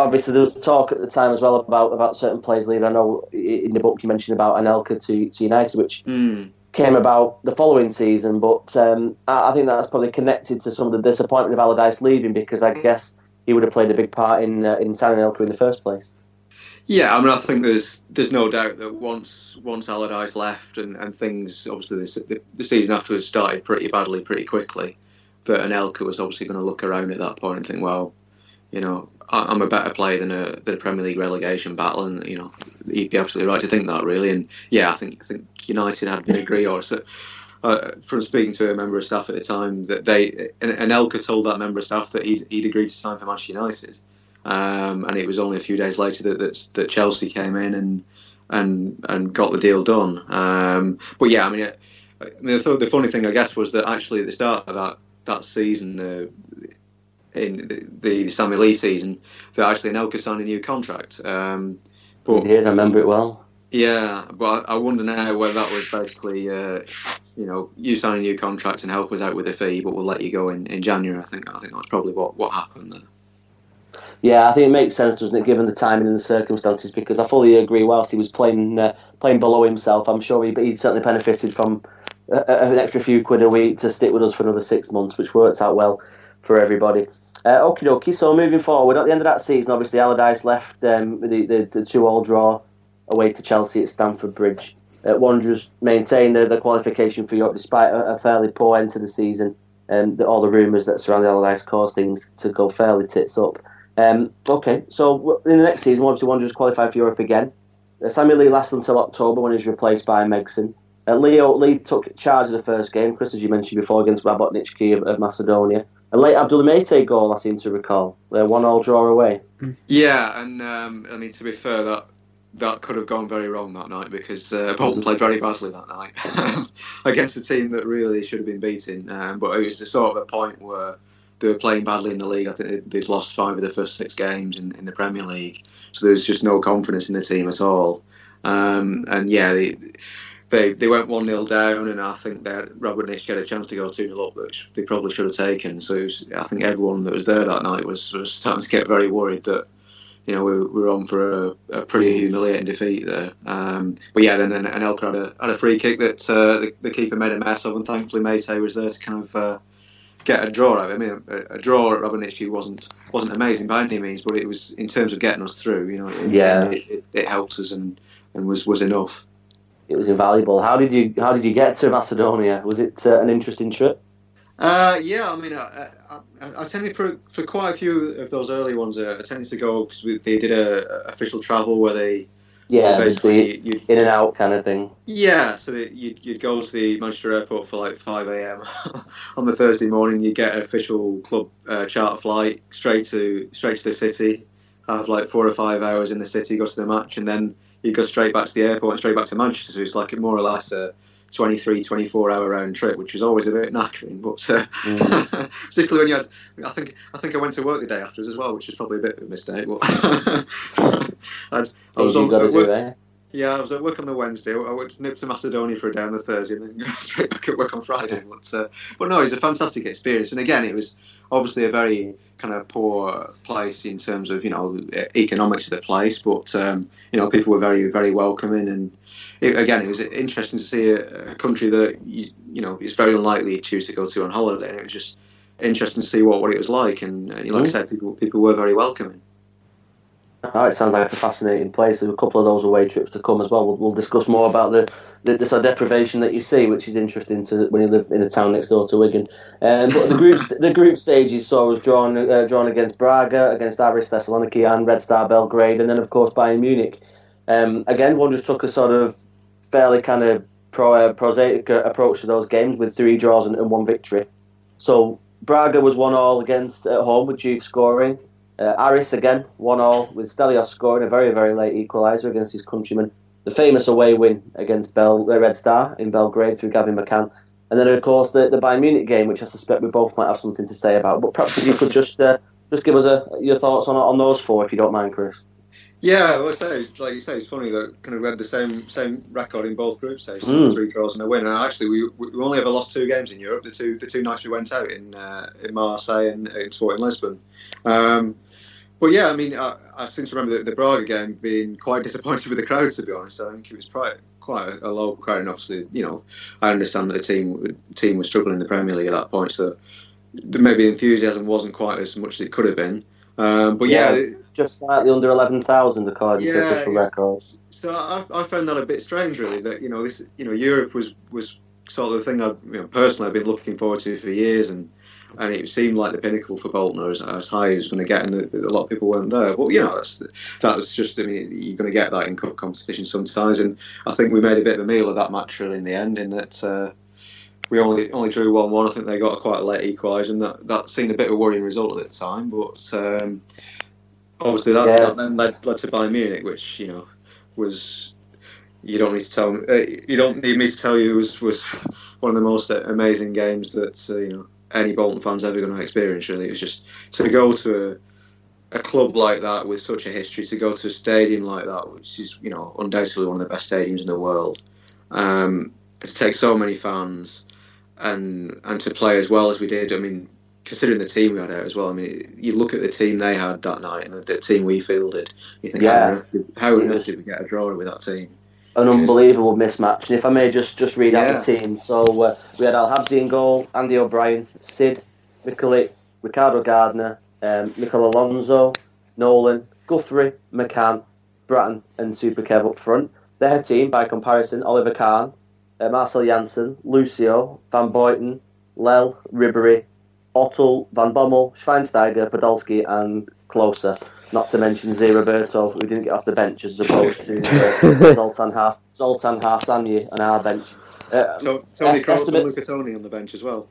obviously there was talk at the time as well about about certain players leaving. I know in the book you mentioned about Anelka to, to United, which mm. came about the following season. But um, I, I, think that's probably connected to some of the disappointment of Allardyce leaving because I guess he would have played a big part in uh, in signing Anelka in the first place. Yeah, I mean, I think there's there's no doubt that once once Allardyce left and, and things obviously the, the season afterwards started pretty badly pretty quickly, that Anelka was obviously going to look around at that point and think, well, you know, I'm a better player than a, than a Premier League relegation battle, and you know he'd be absolutely right to think that, really. And yeah, I think I think United had to agree, or so, uh, from speaking to a member of staff at the time, that they Anelka told that member of staff that he'd, he'd agreed to sign for Manchester United, um, and it was only a few days later that that, that Chelsea came in and and and got the deal done. Um, but yeah, I mean, it, I mean the, the funny thing I guess was that actually at the start of that that season. Uh, in the, the Sammy Lee season that actually Anelka signed a new contract. Um, but, he did, I remember it well. Yeah, but I wonder now whether that was basically, uh, you know, you sign a new contract and help us out with a fee, but we'll let you go in, in January. I think I think that's probably what, what happened there. Yeah, I think it makes sense, doesn't it, given the timing and the circumstances? Because I fully agree. Whilst he was playing uh, playing below himself, I'm sure he, he certainly benefited from uh, an extra few quid a week to stick with us for another six months, which worked out well for everybody. Uh, dokie. So moving forward, at the end of that season, obviously Allardyce left um, the, the, the two-all draw away to Chelsea at Stamford Bridge. Uh, Wanderers maintained the, the qualification for Europe despite a, a fairly poor end to the season and the, all the rumours that surround Allardyce caused things to go fairly tits up. Um, okay, so in the next season, obviously Wanderers qualified for Europe again. Uh, Samuel Lee lasted until October when he was replaced by Megson. Uh, Leo Lee took charge of the first game, Chris, as you mentioned before, against Rabotnicki of, of Macedonia a late Abdoulaye Meite goal, I seem to recall. They're one all draw away. Yeah, and um, I mean to be fair, that that could have gone very wrong that night because uh, Bolton played very badly that night *laughs* against a team that really should have been beaten. Um, but it was the sort of a point where they were playing badly in the league. I think they'd lost five of the first six games in, in the Premier League, so there was just no confidence in the team at all. Um, and yeah, they, they they went one 0 down, and I think that Robert Nish had a chance to go two 0 up, which they probably should have taken. So was, I think everyone that was there that night was, was starting to get very worried that you know we, we were on for a, a pretty humiliating defeat there. Um, but yeah, then Anelka had a had a free kick that uh, the, the, keeper made a mess of, and thankfully Meite was there to kind of. Uh, get a draw out. I mean, a, a draw at Rabotnicki wasn't wasn't amazing by any means, but it was in terms of getting us through. You know, it, yeah, it, it, it helped us and, and was was enough it was invaluable. How did you How did you get to Macedonia? Was it uh, an interesting trip? Uh, yeah, I mean, I, I, I, tended for for quite a few of those early ones. Uh, I tended to go because they did a, a, official travel where they yeah basically in and out kind of thing. Yeah, so you'd, you'd go to the Manchester airport for like five a.m. *laughs* on the Thursday morning. You get an official club uh, charter flight straight to straight to the city. Have like four or five hours in the city, go to the match, and then you go straight back to the airport and straight back to Manchester. So it's like more or less a 23, 24 hour round trip, which was always a bit knackering. But uh, mm. *laughs* particularly when you had, I think, I think I went to work the day after as well, which was probably a bit of a mistake. But *laughs* i was on, work, yeah, I was at work on the Wednesday. I went nip to Macedonia for a day on the Thursday, and then *laughs* go straight back at work on Friday. But, uh, but no, it was a fantastic experience. And again, it was obviously a very kind of poor place in terms of you know economics of the place, but um, you know people were very very welcoming. And it, again, it was interesting to see a, a country that you, you know is very unlikely to choose to go to on holiday. And it was just interesting to see what, what it was like. And, and like mm. I said, people people were very welcoming. Oh, it sounds like a fascinating place. There's a couple of those away trips to come as well. We'll, we'll discuss more about the, the, sort of deprivation that you see, which is interesting to when you live in a town next door to Wigan. Um, but the group *laughs* the group stages saw us drawn uh, drawn against Braga, against Aris Thessaloniki, and Red Star Belgrade, and then of course Bayern Munich. Um, again, one just took a sort of fairly kind of pro, uh, prosaic uh, approach to those games with three draws and, and one victory. So Braga was one all against at home with Diouf scoring. Uh, Aris again, one all with Stelios scoring a very very late equaliser against his countrymen. The famous away win against Bel uh, Red Star in Belgrade through Gavin McCann, and then of course the, the Bayern Munich game, which I suspect we both might have something to say about. But perhaps if you could just uh, just give us a, your thoughts on on those four, if you don't mind, Chris. Yeah, well, say like you say, it's funny that kind of we had the same same record in both group stages, mm. three draws and a win. And actually, we, we only ever lost two games in Europe. The two the two nights we went out in uh, in Marseille and in Sporting Lisbon. Um, well, yeah, I mean, I, I seem to remember the, the Braga game being quite disappointed with the crowd. To be honest, I think it was quite quite a, a low crowd, and obviously, you know, I understand that the team team was struggling in the Premier League at that point, so maybe enthusiasm wasn't quite as much as it could have been. Um, but yeah, yeah just slightly under eleven thousand according yeah, to official records. So I, I found that a bit strange, really. That you know, this you know, Europe was was sort of the thing I you know, personally I've been looking forward to for years, and and it seemed like the pinnacle for Bolton as, as high as going to get, and the, a lot of people weren't there. But you know, that's, that was just I mean, you're going to get that in cup competition sometimes, and I think we made a bit of a meal of that match really in the end, in that. Uh, we only only drew one one. I think they got a quite a late equaliser, and that that seemed a bit of a worrying result at the time. But um, obviously that, yeah. that, then led, led to Bayern Munich, which you know was you don't need to tell me, uh, you don't need me to tell you was was one of the most amazing games that uh, you know any Bolton fans ever going to experience. Really, it was just to go to a, a club like that with such a history, to go to a stadium like that, which is you know undoubtedly one of the best stadiums in the world, um, to take so many fans and and to play as well as we did. I mean, considering the team we had out as well. I mean, you look at the team they had that night and the, the team we fielded. You think, yeah. how on earth did we get a draw with that team? An unbelievable mismatch. And if I may just, just read yeah. out the team. So uh, we had Al Habsi in goal, Andy O'Brien, Cid, Michalik, Ricardo Gardner, um, Mikel Alonso, Nolan, Guthrie, McCann, Braaten, and Super Kev up front. Their team, by comparison, Oliver Kahn, uh, Marcel Jansen, Lucio, Van Buyten, Lell, Ribery, Ottl, Van Bommel, Schweinsteiger, Podolski, and Klose. Not to mention Roberto, who didn't get off the bench as opposed to uh, *laughs* Zoltan, Has- Zoltan Harsanyi on our bench. Uh, so Toni Kroos and Luca Toni on the bench as well.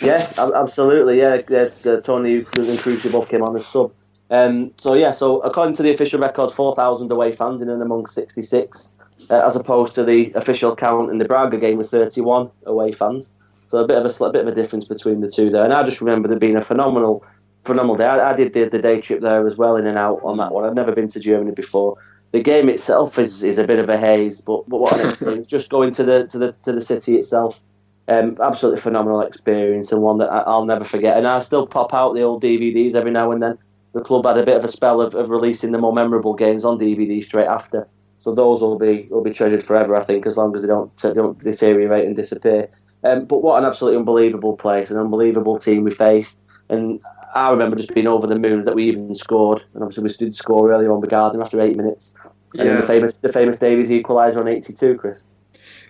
Yeah, absolutely. Yeah, uh, Toni Kroos and Crucial both came on as sub. Um, so yeah, so according to the official record, four thousand away fans in and among sixty six, uh, as opposed to the official count in the Braga game with thirty one away fans. So a bit of a, a bit of a difference between the two there. And I just remember there being a phenomenal phenomenal day. I, I did the, the, day trip there as well, in and out on that one. I've never been to Germany before, the game itself is, is a bit of a haze. But, but what an experience! Just going to the to the to the city itself, um, absolutely phenomenal experience and one that I, will never forget. And I still pop out the old DVDs every now and then. The club had a bit of a spell of, of releasing the more memorable games on DVD straight after. So those will be will be treasured forever, I think, as long as they don't they don't deteriorate and disappear. Um, but what an absolutely unbelievable place, an unbelievable team we faced, and I remember just being over the moon that we even scored, and obviously we did score earlier on with Gardner after eight minutes, and yeah. the famous the famous Davies equaliser on eighty two, Chris.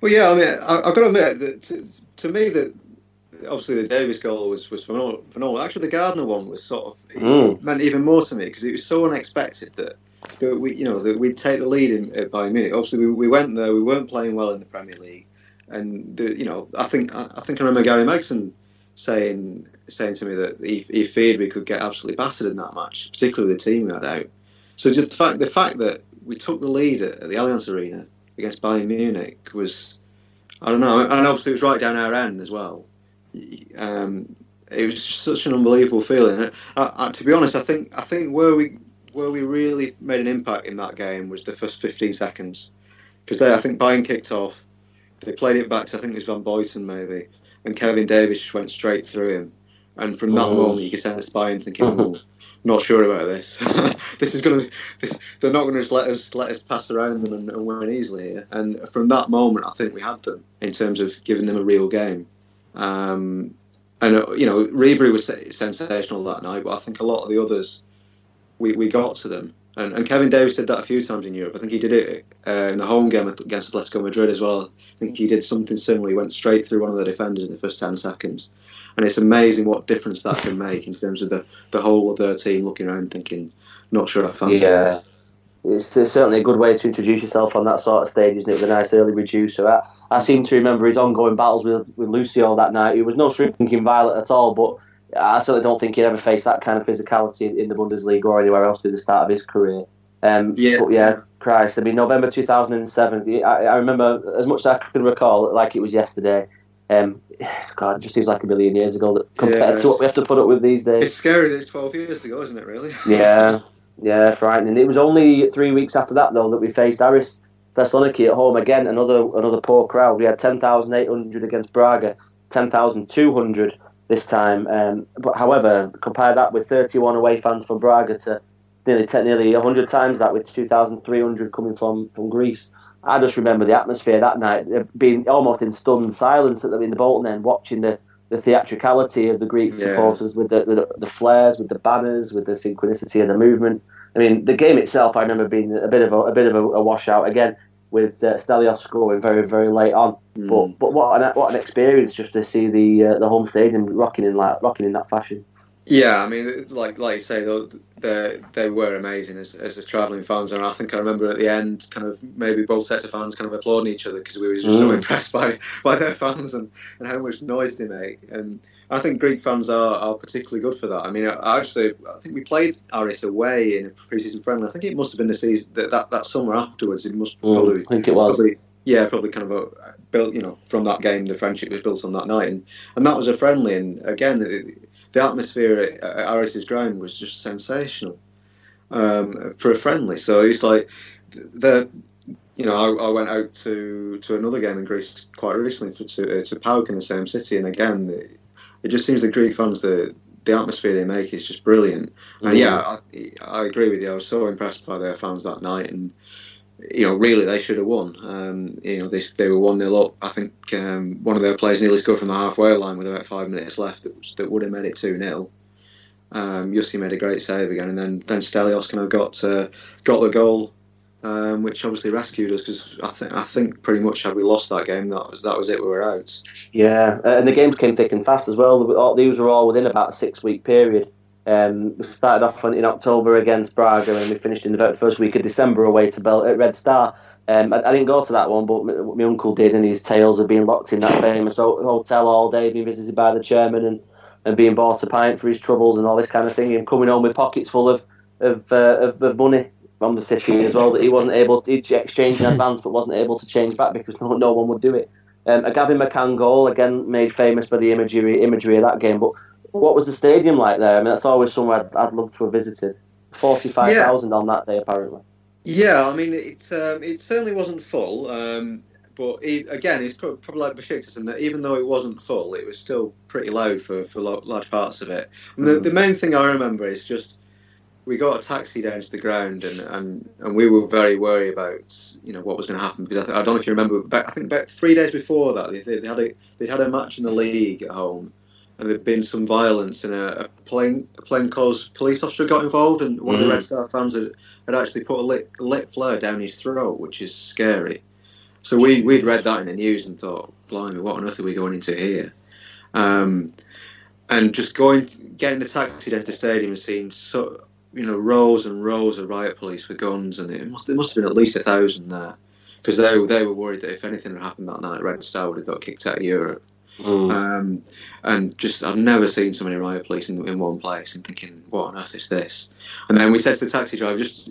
Well, yeah, I mean, I, have got to admit that to, to, me that obviously the Davies goal was was phenomenal. phenomenal. Actually, the Gardner one was sort of mm. meant even more to me because it was so unexpected that. That we, you know, that we'd take the lead in at Bayern Munich. Obviously, we, we went there. We weren't playing well in the Premier League, and the, you know, I think I, I think I remember Gary Megson saying saying to me that he, he feared we could get absolutely battered in that match, particularly with the team had out. So just the fact the fact that we took the lead at, at the Allianz Arena against Bayern Munich was, I don't know, and obviously it was right down our end as well. Um, it was such an unbelievable feeling. I, I, to be honest, I think I think where we where we really made an impact in that game was the first 15 seconds because I think Bayern kicked off. They played it back to I think it was Van Buyten maybe, and Kevin Davies just went straight through him. And from that mm. moment, you could sense Bayern thinking, oh, "Not sure about this. *laughs* this is going to. This, they're not going to just let us let us pass around them and, and, win easily here." And from that moment, I think we had them in terms of giving them a real game. Um, and uh, you know, Ribery was sensational that night, but I think a lot of the others, we, we got to them. And, and Kevin Davies did that a few times in Europe. I think he did it uh, in the home game against Atletico Madrid as well. I think he did something similar. He went straight through one of the defenders in the first ten seconds and it's amazing what difference that can make in terms of the, the whole of their team looking around thinking, not sure I fancy yeah. It's, it's, certainly a good way to introduce yourself on that sort of stage, isn't it? With a nice early reducer. I, I seem to remember his ongoing battles with, with Lucio that night. He was no shrinking violet at all, but I certainly don't think he'd ever faced that kind of physicality in, in the Bundesliga or anywhere else through the start of his career. Um, yeah. But yeah, Christ. I mean, November 2007, I, I remember, as much as I can recall, like it was yesterday, um, *sighs* God, it just seems like a million years ago that compared yeah, to what we have to put up with these days. It's scary that it's 12 years ago, isn't it, really? *laughs* yeah, yeah, frightening. It was only three weeks after that, though, that we faced Aris Thessaloniki at home again, another another poor crowd. We had 10,800 against Braga, 10,200 this time. Um, but however, compare that with 31 away fans from Braga to nearly, nearly 100 times that with 2,300 coming from, from Greece. I just remember the atmosphere that night, uh, being almost in stunned silence at the, in the Bolton end, watching the, the theatricality of the Greek yeah. supporters with the, the, the flares, with the banners, with the synchronicity of the movement. I mean, the game itself, I remember being a bit of a, a bit of a, a washout again with uh, Stelios scoring very very late on. Mm. But but what an what an experience just to see the uh, the home stadium rocking in like rocking in that fashion. Yeah, I mean, like like you say, they they were amazing as, as travelling fans, and I think I remember at the end, kind of maybe both sets of fans kind of applauding each other because we were just mm. so impressed by, by their fans and, and how much noise they make. And I think Greek fans are, are particularly good for that. I mean, I actually I think we played Aris away in a pre-season friendly. I think it must have been the season that that, that summer afterwards. It must mm, probably I think it was. Probably, yeah, probably kind of a, built, you know, from that game, the friendship was built on that night, and and that was a friendly. And again, it, the atmosphere at Aris's ground was just sensational um, for a friendly. So it's like the you know I, I, went out to to another game in Greece quite recently for, to uh, to PAOK in the same city, and again it, it just seems the Greek fans the the atmosphere they make is just brilliant. Mm-hmm. And yeah, I, I, agree with you. I was so impressed by their fans that night, and you know, really they should have won. Um, you know, they, they were 1 0 up. I think um, one of their players nearly scored from the halfway line with about five minutes left that, that would have made it 2 0. Um, Jussi made a great save again, and then, then Stelios kind of got uh, got the goal, um, which obviously rescued us because I think I think pretty much had we lost that game, that was that was it. We were out. Yeah, and the games came thick and fast as well. These were all within about a six week period. Um, we started off in October against Braga and we finished in the first week of December away to Bel- at Red Star. Um, I, I, didn't go to that one, but my, my, uncle did, and his tales of being locked in that famous hotel all day, being visited by the chairman, and, and being bought a pint for his troubles and all this kind of thing, and coming home with pockets full of of, uh, of, of money from the city as well that he wasn't able to exchange in advance, but wasn't able to change back because no, no one would do it. Um, a Gavin McCann goal again made famous by the imagery imagery of that game, but what was the stadium like there? I mean, that's always somewhere I'd, I'd love to have visited. Forty-five thousand yeah. on that day, apparently. Yeah, I mean, it's um, it certainly wasn't full, um, but it, again, it's probably like Besiktas in that even though it wasn't full, it was still pretty loud for, for large parts of it. I mean, mm. the, the, main thing I remember is just we got a taxi down to the ground, and, and, and we were very worried about you know what was going to happen because I, th- I, don't know if you remember, back, I think about three days before that they, they had a they had a match in the league at home and there'd been some violence, and a, a plain a plainclothes police officer got involved, and one mm. of the mm. Red Star fans had, had actually put a lit, lit flare down his throat, which is scary. So we we'd read that in the news and thought, blimey, what on earth are we going into here? Um, and just going, getting the taxi down to the stadium and seeing so you know rows and rows of riot police with guns, and it must there must have been at least a thousand there because they they were worried that if anything had happened that night, Red Star would have got kicked out of Europe. Mm. Um, and just I've never seen so many riot police in, in one place and thinking, what on earth is this? And then we said to the taxi driver, just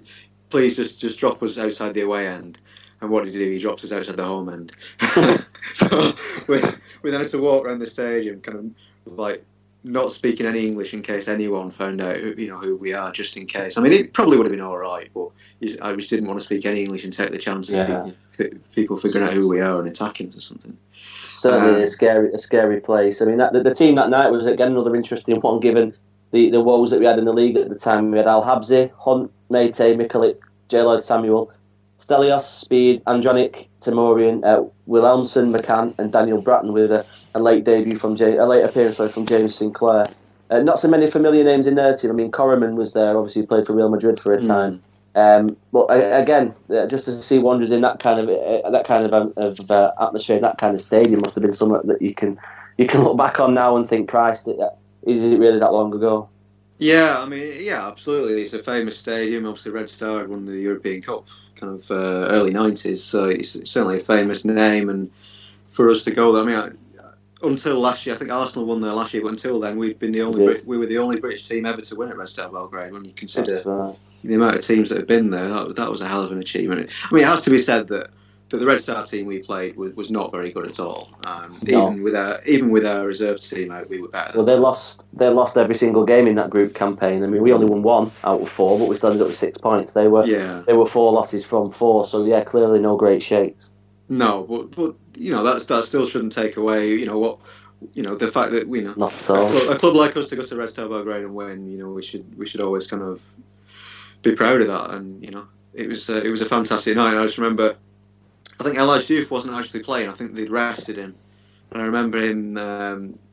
please just just drop us outside the away end. And what did he do? He dropped us outside the home end. *laughs* so we, we then had to walk around the stadium, kind of like not speaking any English in case anyone found out, who, you know, who we are, just in case. I mean, it probably would have been all right, but I just didn't want to speak any English and take the chance yeah. of people figuring out who we are and attacking us or something certainly a scary a scary place. I mean, that, the, the, team that night was again another interesting one, given the, the woes that we had in the league at the time. We had Al Habsi, Hunt, Meite, Michalik, J. Lloyd Samuel, Stelios, Speed, Andranik, Teymourian, uh, Wilhelmsson, McCann, and Daniel Braaten with a, a late debut from James, a late appearance sorry, from James Sinclair. Uh, not so many familiar names in their team. I mean, Koreman was there. Obviously, he played for Real Madrid for a hmm. time. Mm. Um, but again, uh, just to see Wanderers in that kind of uh, that kind of, um, of uh, atmosphere, that kind of stadium must have been something that you can you can *laughs* look back on now and think, Christ, is it really that long ago? Yeah, I mean, yeah, absolutely. It's a famous stadium. Obviously, Red Star had won the European Cup kind of uh, early '90s, so it's certainly a famous name. And for us to go there, I mean, until last year, I think Arsenal won there last year, but until then, we'd been the only yes. we were the only British team ever to win at Red Star Belgrade. When you consider the amount of teams that have been there, that, that was a hell of an achievement. I mean, it has to be said that that the Red Star team we played was, was not very good at all. Um, no. Even with our even with our reserve team out, we were better. Well, they lost they lost every single game in that group campaign. I mean, we only won one out of four, but we still ended up with six points. They were yeah. they were four losses from four. So yeah, clearly no great shakes. No, but but you know that's that still shouldn't take away you know what you know the fact that you know a club, a, club, like us to go to Red Star Belgrade and win. You know we should we should always kind of be proud of that. And you know, it was uh, it was a fantastic night. I just remember, I think El Hadji Diouf wasn't actually playing. I think they'd rested him, and I remember him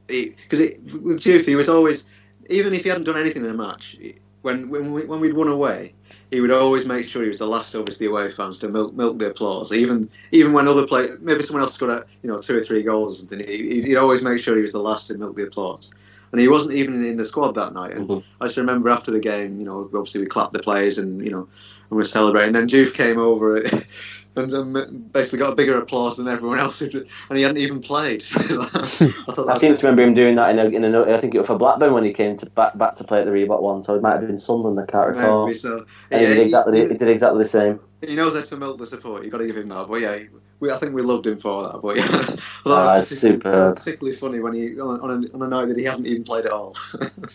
because um, with Diouf he was always even if he hadn't done anything in a match. When when we, when we'd won away, he would always make sure he was the last, obviously, away fans to milk, milk the applause. Even even when other play, maybe someone else scored, you know, two or three goals or something, he, would always make sure he was the last to milk the applause and he wasn't even in the squad that night. And mm-hmm. I just remember after the game, you know, obviously we clapped the players and you know, and we were celebrating. And then Diouf came over *laughs* and um, basically got a bigger applause than everyone else, *laughs* and he hadn't even played. *laughs* I, I seem to remember him doing that in a, in a, I think it was for Blackburn when he came to back back to play at the Reebok one. So it might have been Sunderland. I can't recall. Maybe so. Yeah, he, did exactly, he, he did exactly the same. He knows how to milk the support. You have got to give him that. But yeah, we, I think we loved him for that. But *laughs* yeah, that ah, was particularly, particularly, funny when he on, on, a, on a night that he hadn't even played at all.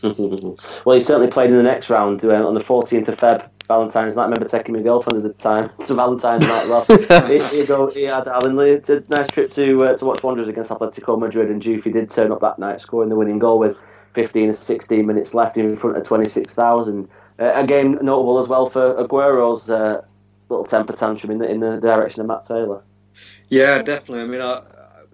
*laughs* well, he certainly played in the next round uh, on the 14th of Feb. Valentine's night. I remember taking my girlfriend at the time *laughs* to Valentine's night. Well, he, go, he had Alan Lee. It's a nice trip to uh, to watch Wanderers against Atletico Madrid, and Diouf did turn up that night, scoring the winning goal with 15 or 16 minutes left in front of 26,000. Uh, a game notable as well for Aguero's uh, little temper tantrum in the in the direction of Matt Taylor. Yeah, definitely. I mean, I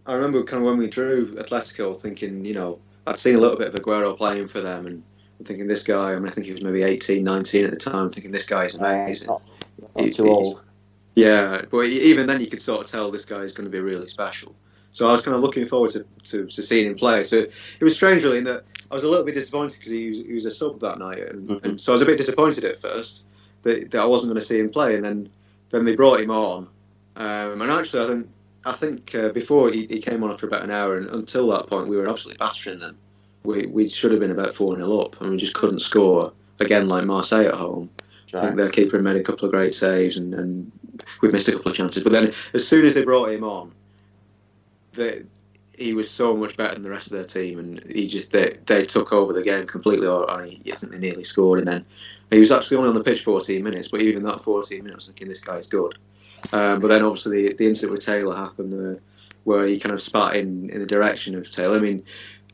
I remember kind of when we drew Atletico, thinking, you know, I'd seen a little bit of Aguero playing for them, and I'm thinking this guy. I mean, I think he was maybe 18, 19 at the time. Thinking this guy is amazing. Not, not he, too old. Yeah, but even then you could sort of tell this guy is going to be really special. So I was kind of looking forward to, to, to seeing him play. So it was strange, really, in that I was a little bit disappointed because he was, he was a sub that night, and, mm-hmm. and, so I was a bit disappointed at first that, that I wasn't going to see him play, and then then they brought him on, um, and actually, I think I think uh, before he, he, came on after about an hour, and until that point, we were absolutely battering them. We, we should have been about 4 0 up, and we just couldn't score. Again, like Marseille at home. Right. I think their keeper made a couple of great saves, and, and we missed a couple of chances. But then, as soon as they brought him on, they, he was so much better than the rest of their team, and he just they, they took over the game completely. Or I, mean, I think they nearly scored, and then he was actually only on the pitch 14 minutes. But even that 14 minutes, i thinking this guy's good. Um, but then obviously the, the incident with Taylor happened, uh, where he kind of spat in in the direction of Taylor. I mean,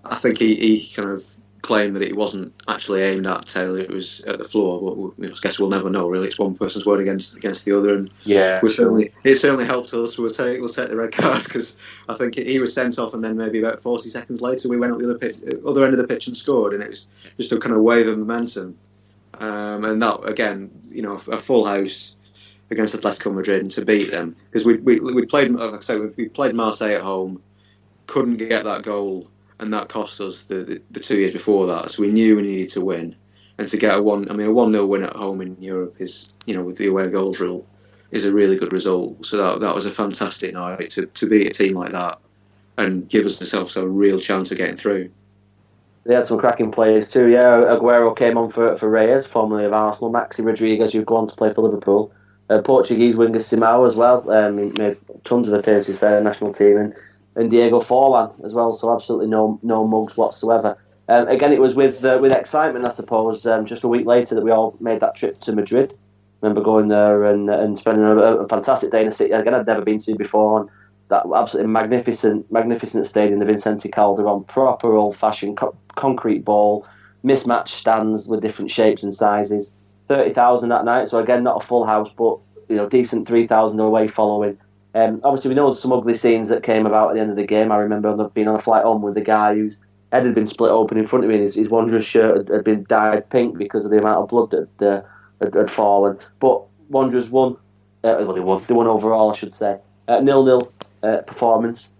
I think he, he kind of claimed that it wasn't actually aimed at Taylor; it was at the floor. But you know, I guess we'll never know. Really, it's one person's word against against the other, and yeah, we certainly it certainly helped us. We'll take we'll take the red *laughs* card because I think he was sent off, and then maybe about forty seconds later we went up the other pitch, other end of the pitch and scored, and it was just a kind of wave of momentum. Um, and that again, you know, a full house against Atletico Madrid and to beat them because we we we played like I said we played Marseille at home, couldn't get that goal and that cost us the, the, the, two years before that. So we knew we needed to win, and to get a one, I mean, a one 0 win at home in Europe is, you know, with the away goals rule, is a really good result. So that that was a fantastic night to to beat a team like that and give us ourselves a real chance of getting through. They had some cracking players too. Yeah, Aguero came on for for Reyes, formerly of Arsenal. Maxi Rodriguez, who'd gone on to play for Liverpool. Uh, Portuguese winger Simão as well. Um, he made tons of appearances for the national team, and and Diego Forlan as well. So absolutely no no mugs whatsoever. Um, again, it was with uh, with excitement, I suppose. Um, just a week later, that we all made that trip to Madrid. Remember going there and and spending a, a fantastic day in a city again I'd never been to before. And that absolutely magnificent magnificent stadium, the Vicente Calderon, proper old fashioned co- concrete ball, mismatched stands with different shapes and sizes. Thirty thousand that night, so again not a full house, but you know decent three thousand away following. Um, obviously, we know some ugly scenes that came about at the end of the game. I remember being on a flight home with the guy whose head had been split open in front of me, and his, his Wanderers shirt had, had, been dyed pink because of the amount of blood that uh, had, had, fallen. But Wanderers won. Uh, well, they won. They won overall, I should say. Uh, nil-nil uh, performance.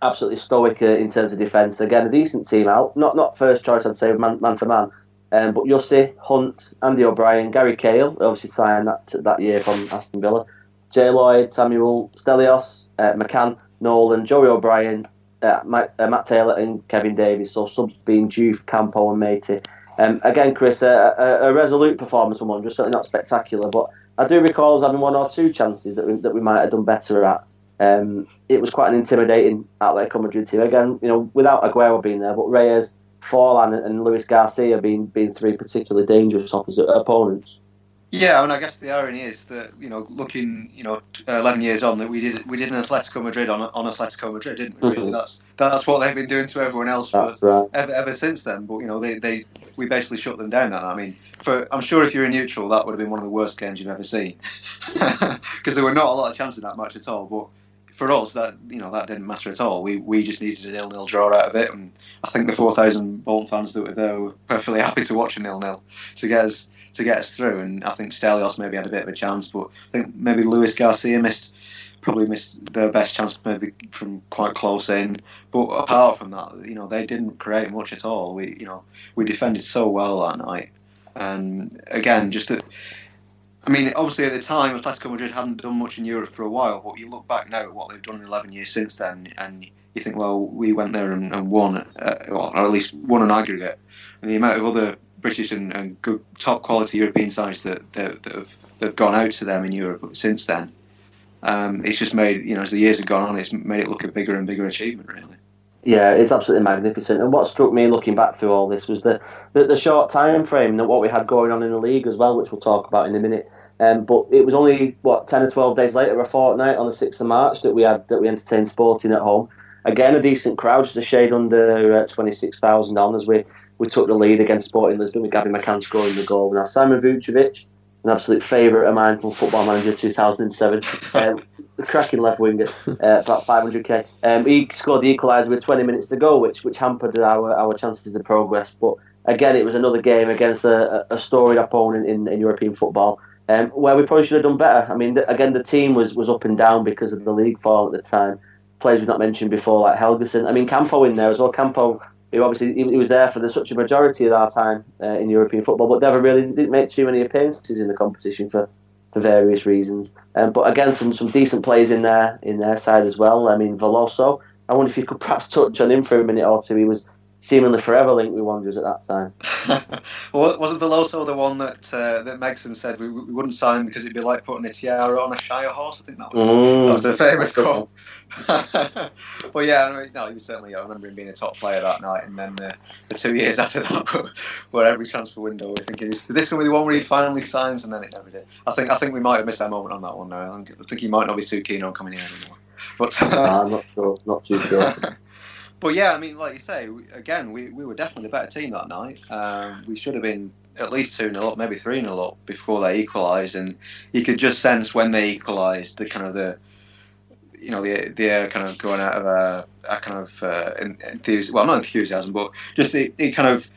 Absolutely stoic uh, in terms of defence. Again, a decent team out. Not not first choice, I'd say, man, man for man. Um, but Jussi, Hunt, Andy O'Brien, Gary Cahill, obviously signed that that year from Aston Villa. Jay Lloyd, Samuel Stelios, uh, McCann, Nolan, Joey O'Brien, uh, Matt, uh, Matt, Taylor, and Kevin Davies. So subs being Diouf, Campo, and Meite. Um, again, Chris, a, a, a, resolute performance from just certainly not spectacular, but I do recall us having one or two chances that we, that we might have done better at. Um, it was quite an intimidating Atletico Madrid team. Again, you know, without Aguero being there, but Reyes, Forlan, and Luis Garcia being being three particularly dangerous opposite opponents. Yeah, I mean, I guess the irony is that you know, looking you know, eleven years on, that we did we did an Atletico Madrid on on Atletico Madrid, didn't we? Really, mm-hmm. that's that's what they've been doing to everyone else for, right. ever, ever since then. But you know, they, they we basically shut them down. That I mean, for I'm sure if you're a neutral, that would have been one of the worst games you've ever seen, *laughs* because there were not a lot of chances that match at all. But for us, that you know that didn't matter at all. We we just needed a nil nil draw out of it, and I think the four thousand Bolton fans that were there were perfectly *laughs* happy to watch a nil nil to get us to get us through. And I think Stelios maybe had a bit of a chance, but I think maybe Luis Garcia missed probably missed their best chance maybe from quite close in. But apart from that, you know, they didn't create much at all. We you know we defended so well that night, and again just that. I mean, obviously at the time, Atletico Madrid hadn't done much in Europe for a while, but you look back now at what they've done in 11 years since then, and you think, well, we went there and, and won, uh, or at least won an aggregate. And the amount of other British and, and good top quality European sides that, that, that, have, that have gone out to them in Europe since then. Um, it's just made you know as the years have gone on, it's made it look a bigger and bigger achievement, really. Yeah, it's absolutely magnificent. And what struck me looking back through all this was the the, the short time frame and what we had going on in the league as well, which we'll talk about in a minute. Um, but it was only what ten or twelve days later, a fortnight on the sixth of March, that we had that we entertained Sporting at home. Again, a decent crowd, just a shade under uh, twenty six thousand on as we we took the lead against Sporting Lisbon with Gabby McCann scoring the goal. Now Simon Vukcevic, an absolute favourite of mine from Football Manager 2007, um, cracking left winger, uh, about 500k. Um, he scored the equaliser with 20 minutes to go, which which hampered our our chances of progress. But again, it was another game against a, a storied opponent in, in European football. Um, where we probably should have done better. I mean, the, again, the team was, was up and down because of the league form at the time. Players we've not mentioned before, like Helguson. I mean, Campo in there as well. Campo who obviously he, was there for the, such a majority of our time uh, in European football, but never really didn't make too many appearances in the competition for, for various reasons. Um, but again, some some decent players in there in their side as well. I mean, Veloso. I wonder if you could perhaps touch on him for a minute or two. He was seemingly forever linked with Wanderers at that time. *laughs* well, wasn't Veloso the one that uh, that Megson said we, we wouldn't sign because it'd be like putting a tiara on a Shire horse? I think that was Mm. that was the famous quote. *laughs* well, yeah, I mean, no, he was certainly. I remember him being a top player that night, and then the, the two years *laughs* after that, where every transfer window, we think is, is this going to be the one where he finally signs, and then it never did. I think I think we might have missed that moment on that one. Now I think, I think he might not be too keen on coming here anymore. But No, I'm not sure, not too sure. But yeah, I mean, like you say, we, again, we, we were definitely the better team that night. Um, we should have been at least 2 0 up, maybe 3 0 up before they equalised. And you could just sense when they equalised the kind of the, you know, the the air kind of going out of a, a kind of uh, enthusiasm, well, not enthusiasm, but just it, it kind of.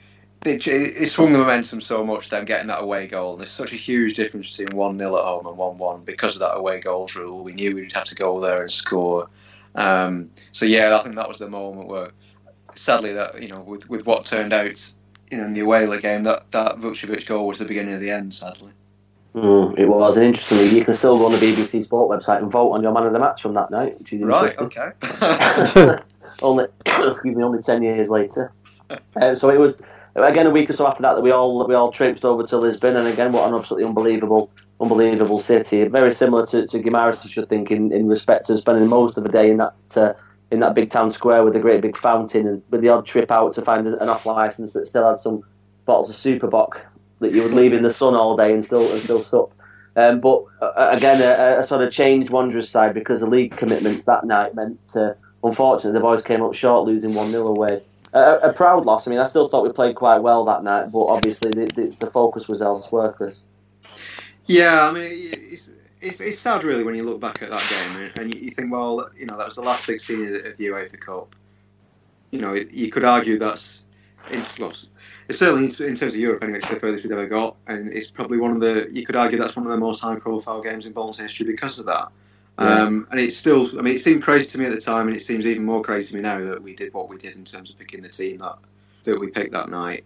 It, it swung the momentum so much then getting that away goal. And there's such a huge difference between 1 0 at home and 1 1 because of that away goals rule. We knew we'd have to go there and score. Um, so yeah, I think that was the moment where, sadly, that you know, with, with what turned out, you know, in the away game, that that Vukcevic goal was the beginning of the end. Sadly. Mm, it was, and interestingly, you can still go on the BBC Sport website and vote on your man of the match from that night, which is Right. Okay. *laughs* only, *coughs* excuse me, only ten years later. Uh, so it was again a week or so after that that we all we all traipsed over to Lisbon, and again, what an absolutely unbelievable, unbelievable city. Very similar to, to Guimarães, I should think, in, in respect to spending most of the day in that uh, in that big town square with a great big fountain, and with the odd trip out to find an off license that still had some bottles of Superbock that you would leave in the sun all day and still and still sup. Um, but uh, again, a, a sort of changed Wanderers side because the league commitments that night meant, uh, unfortunately, the boys came up short, losing one 0 away. A, a proud loss. I mean, I still thought we played quite well that night, but obviously the, the, the focus was elsewhere, Chris. Yeah, I mean, it's, it's, it's sad really when you look back at that game and- and you, you think, well, you know, that was the last 16 of the, of the UEFA Cup. You know, you could argue that's, in, well, it's certainly in, in terms of Europe anyway, it's the furthest we've ever got, and it's probably one of the, you could argue that's one of the most high-profile games in Bolton's history because of that. Yeah. Um, and it's still, I mean, it seemed crazy to me at the time, and it seems even more crazy to me now that we did what we did in terms of picking the team that that we picked that night.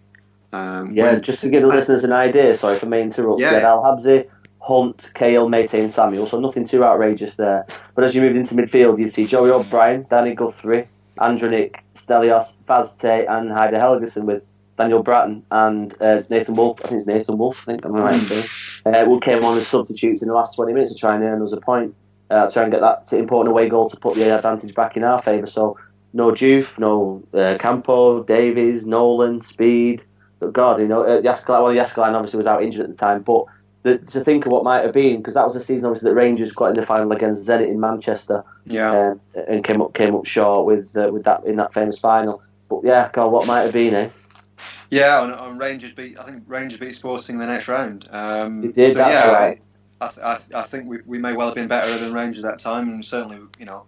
Um, Yeah, when- just to give the listeners an idea, sorry for me interrupt. Yeah. Yeah. Al Habsi, Hunt, Kale, Meite, and Samuel, so nothing too outrageous there. But as you moved into midfield, you'd see Joey O'Brien, Danny Guthrie, Andranik, Stelios, Vaz Tê, and Heidar Helguson with Daniel Braaten and uh, Nathan Woolfe. I think it's Nathan Woolfe, I think I'm right in. Uh, came on as substitutes in the last 20 minutes to try and earn us a point, uh, try and get that important away goal to put the advantage back in our favour. So no Diouf, no uh, Campo, Davies, Nolan, Speed. But God, you know, uh, well, Jääskeläinen obviously was out injured at the time, but the, to think of what might have been, because that was the season obviously that Rangers got in the final against Zenit in Manchester yeah. um, and came up came up short with uh, with that in that famous final. But yeah, God, what might have been, eh? Yeah, and, and Rangers beat. I think Rangers beat Sporting the next round. Um, They did, So that's yeah, right. I, th- I, th- I think we, we may well have been better than Rangers at that time, and certainly, you know,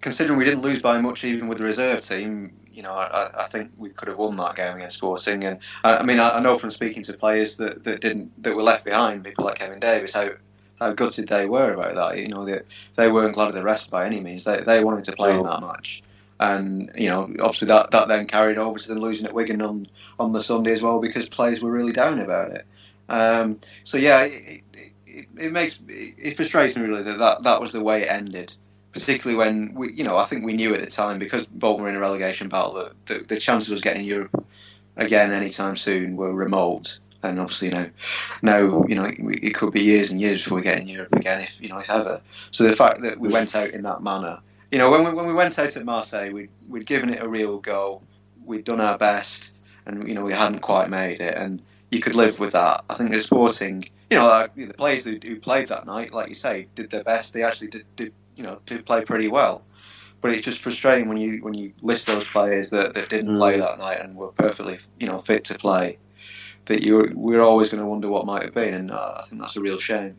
considering we didn't lose by much even with the reserve team, you know, I, I think we could have won that game against Sporting. And I, I mean, I, I know from speaking to players that, that didn't that were left behind, people like Kevin Davies, how how gutted they were about that. You know, they, they weren't glad of the rest by any means. They, they wanted to play in that match. And you know, obviously that, that then carried over to them losing at Wigan on, on the Sunday as well because players were really down about it. Um, so yeah, it, it, it, makes it, it frustrates me really that, that that was the way it ended. Particularly when we, you know, I think we knew at the time because Bolton were in a relegation battle that the, the chances of us getting Europe again anytime soon were remote. And obviously, you know, now you know it, it could be years and years before we get in Europe again, if you know, if ever. So the fact that we went out in that manner, you know, when we, when we went out at Marseille, we'd, we'd given it a real go, we'd done our best, and you know, we hadn't quite made it, and you could live with that. I think the Sporting, you know, the players who, who played that night, like you say, did their best. They actually did, did you know, did play pretty well. But it's just frustrating when you when you list those players that, that didn't Mm. play that night and were perfectly, you know, fit to play. That you we're always going to wonder what might have been, and uh, I think that's a real shame.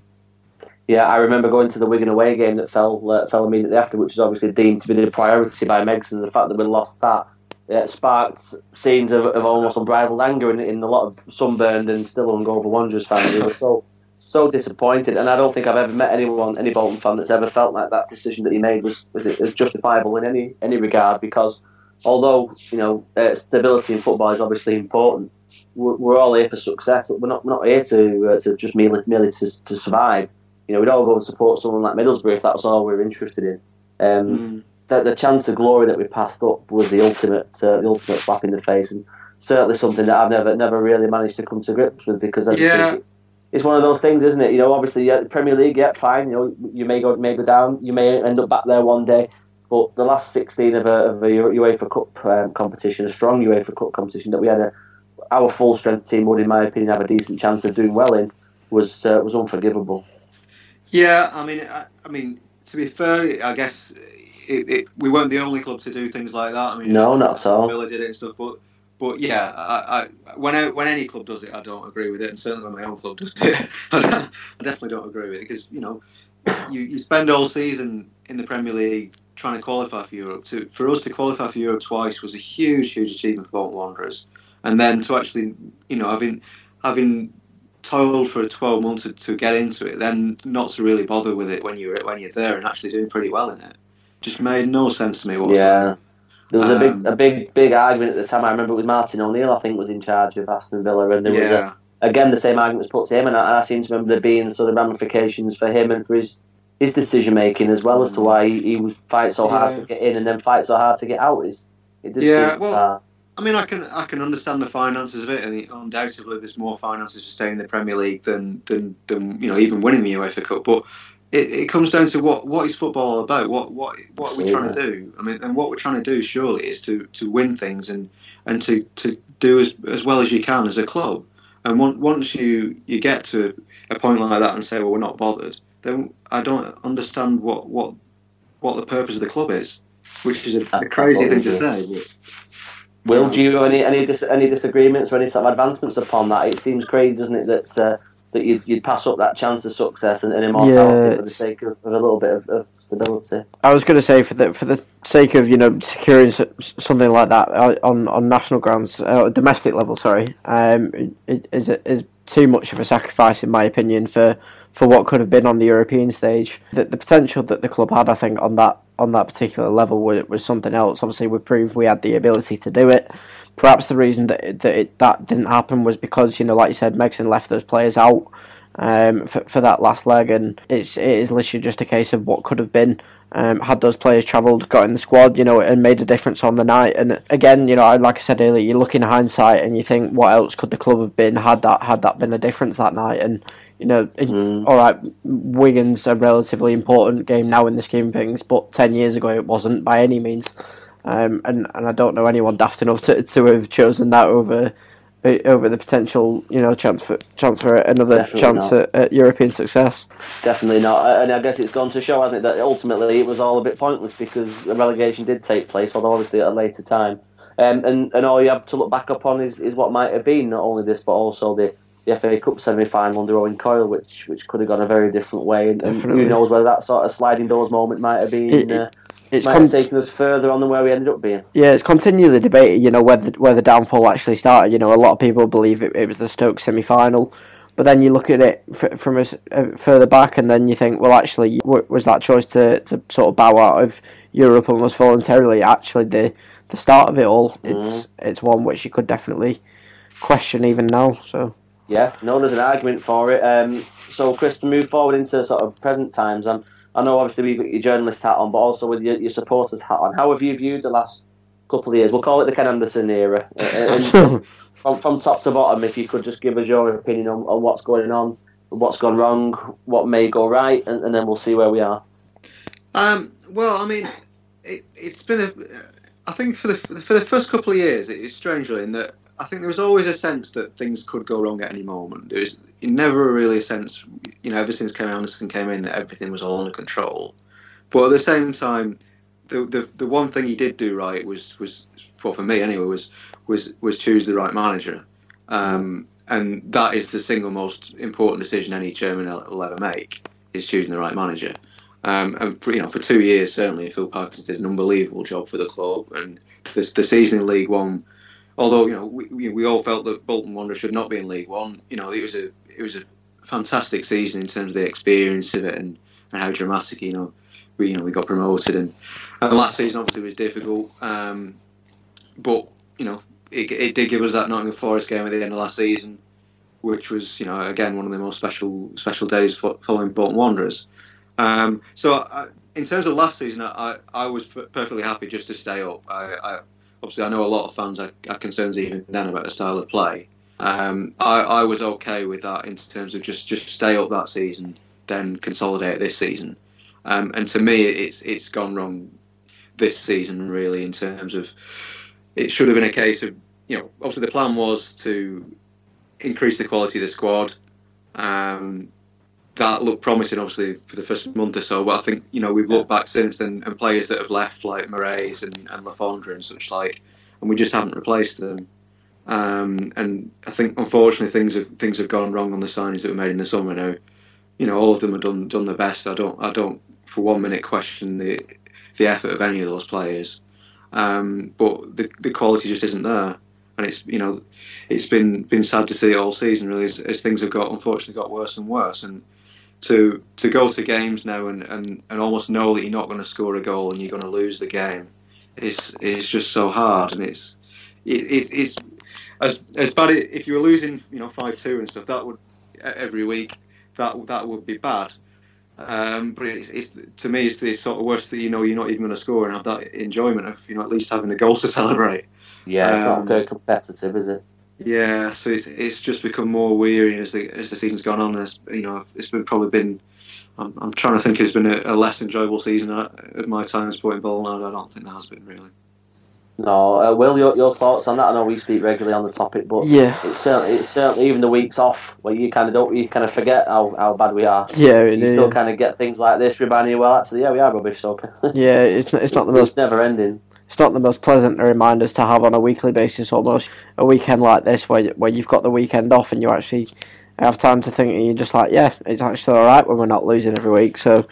Yeah, I remember going to the Wigan away game that fell uh, fell immediately after, which was obviously deemed to be the priority by Megson. The fact that we lost that uh, sparked scenes of, of almost unbridled anger in, in a lot of sunburned and still hungover Wanderers fans. Were so so disappointed, and I don't think I've ever met anyone, any Bolton fan, that's ever felt like that decision that he made was was, was justifiable in any any regard. Because although you know uh, stability in football is obviously important, we're, we're all here for success. We're not we're not here to uh, to just merely merely to, to survive. You know, we'd all go and support someone like Middlesbrough if that was all we're interested in. Um, that the chance of glory that we passed up was the ultimate uh, the ultimate slap in the face, and certainly something that I've never never really managed to come to grips with because I Yeah. think it's one of those things, isn't it? You know, obviously, yeah, Premier League, yeah, fine. You know, you may go may go down, you may end up back there one day. But the last 16 of a, of a UEFA Cup um, competition, a strong UEFA Cup competition that we had a, our full strength team would, in my opinion, have a decent chance of doing well in, was uh, was unforgivable. Yeah, I mean, I, I mean, to be fair, I guess it, it, we weren't the only club to do things like that. I mean, No, not at all. Villa did it and stuff, but but yeah, I, I, when I, when any club does it, I don't agree with it, and certainly when my own club does it, *laughs* I, definitely don't agree with it because you know, you, you spend all season in the Premier League trying to qualify for Europe. To for us to qualify for Europe twice was a huge, huge achievement for Bolton Wanderers, and then to actually, you know, having having toiled for 12 months to, to get into it, then not to really bother with it when you're when you're there and actually doing pretty well in it, just made no sense to me whatsoever. Yeah. There was a Um, big, a big, big argument at the time. I remember it was Martin O'Neill, I think, was in charge of Aston Villa, and there was a, again the same argument was put to him, and I, I seem to remember there being sort of ramifications for him and for his his decision making as well as to why he, he would fight so hard Yeah. to get in and then fight so hard to get out. It Yeah, well, bizarre. I mean, I can I can understand the finances of it, and undoubtedly there's more finances to staying in the Premier League than than, than you know even winning the UEFA Cup. But it, it comes down to what what is football all about? What what what are we trying to do? I mean, and what we're trying to do surely is to, to win things and and to, to do as, as well as you can as a club. And on- once you you get to a point like that and say, well, we're not bothered, then I don't understand what what what the purpose of the club is, which is a, a crazy thing to say. But, Will, do you any any, dis- any disagreements or any sort of advancements upon that? It seems crazy, doesn't it, that uh, that you'd, you'd pass up that chance of success and, and immortality Yeah, for the sake of, of a little bit of, of stability. I was going to say for the for the sake of you know securing something like that uh, on on national grounds, uh, domestic level, sorry, um, it, is is too much of a sacrifice in my opinion for for what could have been on the European stage. The, the potential that the club had, I think, on that on that particular level was, was something else. Obviously, we proved we had the ability to do it. Perhaps the reason that it, that it, that didn't happen was because you know, like you said, Megson left those players out um, for, for that last leg, and it's it is literally just a case of what could have been. Um, had those players travelled, got in the squad, you know, and made a difference on the night. And again, you know, I- like I said earlier, you look in hindsight and you think, what else could the club have been had that had that been a difference that night? And you know, Mm. all right, Wigan's a relatively important game now in the scheme of things, but ten years ago it wasn't by any means. Um, and and I don't know anyone daft enough to to have chosen that over uh, over the potential, you know, chance for chance for another Definitely chance at, at European success. Definitely not. Uh, And I guess it's gone to show, hasn't it, that ultimately it was all a bit pointless because the relegation did take place, although obviously at a later time. Um, and, and all you have to look back upon is, is what might have been not only this but also the, the FA Cup semi final under Owen Coyle, which which could have gone a very different way. And, and who knows whether that sort of sliding doors moment might have been. It- uh, It's con- taken us further on than where we ended up being. Yeah, it's continually debated, you know, where the, where the downfall actually started. You know, a lot of people believe it, it was the Stoke semi final, but then you look at it f- from us uh, further back, and then you think, well, actually, w- was that choice to, to sort of bow out of Europe almost voluntarily actually the the start of it all? It's it's one which you could definitely question even now. So Yeah, no, there's an argument for it. Um, so, Chris, to move forward into sort of present times, um, I know obviously we've got your journalist hat on, but also with your, your supporters hat on. How have you viewed the last couple of years? We'll call it the Ken Anderson era. *laughs* Uh, and from, from top to bottom, if you could just give us your opinion on, on what's going on, what's gone wrong, what may go right, and, and then we'll see where we are. Um, well, I mean, it, it's been a. I think for the for the first couple of years, it is strange really in that I think there was always a sense that things could go wrong at any moment. There was never really a sense, you know, ever since Kevin Anderson came in, that everything was all under control. But at the same time, the the, the one thing he did do right was was well for me anyway was was was choose the right manager. Um, and that is the single most important decision any chairman will ever make is choosing the right manager. Um, and for, you know, for two years, certainly, Phil Parkinson did an unbelievable job for the club. And the, the season in League One, although you know we, we all felt that Bolton Wanderers should not be in League One, you know, it was a it was a fantastic season in terms of the experience of it and, and how dramatic, you know, we you know we got promoted. And, and last season obviously was difficult, um, but you know it, it did give us that Nottingham Forest game at the end of last season, which was you know again one of the most special special days fo- following Bolton Wanderers. Um, so I, in terms of last season, I, I was perfectly happy just to stay up. I, I obviously I know a lot of fans are concerned even then about the style of play. Um, I, I was okay with that in terms of just just stay up that season, then consolidate this season. Um, and to me, it's it's gone wrong this season really in terms of it should have been a case of you know obviously the plan was to increase the quality of the squad. Um, that looked promising, obviously, for the first month or so. But I think you know we've looked back since then, and players that have left, like Moraes and, and and such like, and we just haven't replaced them. Um, and I think unfortunately things have things have gone wrong on the signings that were made in the summer. Now, you know, all of them have done done their best. I don't I don't for one minute question the the effort of any of those players, um, but the the quality just isn't there. And it's you know, it's been been sad to see it all season really as, as things have got unfortunately got worse and worse. And to to go to games now and, and, and almost know that you're not going to score a goal and you're going to lose the game is is just so hard and it's it, it, it's as as bad if you were losing you know five two and stuff that would every week that that would be bad um, but it's, it's, to me it's the sort of worst that you know you're not even going to score and have that enjoyment of you know at least having a goal to *laughs* celebrate yeah it's um, not very competitive is it yeah, so it's it's just become more weary as the as the season's gone on. And you know, it's been probably been. I'm, I'm trying to think. It's been a, a less enjoyable season at, my time supporting Bolton. I don't think that has been really. No, uh, Will, your, your thoughts on that? I know we speak regularly on the topic, but yeah, it's certainly it's certainly even the weeks off where you kind of don't you kind of forget how, how bad we are. Yeah, you still kind of get things like this reminding you, well, actually, yeah, we are rubbish. So *laughs* yeah, it's not, it's not the most it's never ending it's not the most pleasant reminders to have on a weekly basis. Almost a weekend like this, where where you've got the weekend off and you actually have time to think, and you're just like, yeah, it's actually all right when we're not losing every week. So.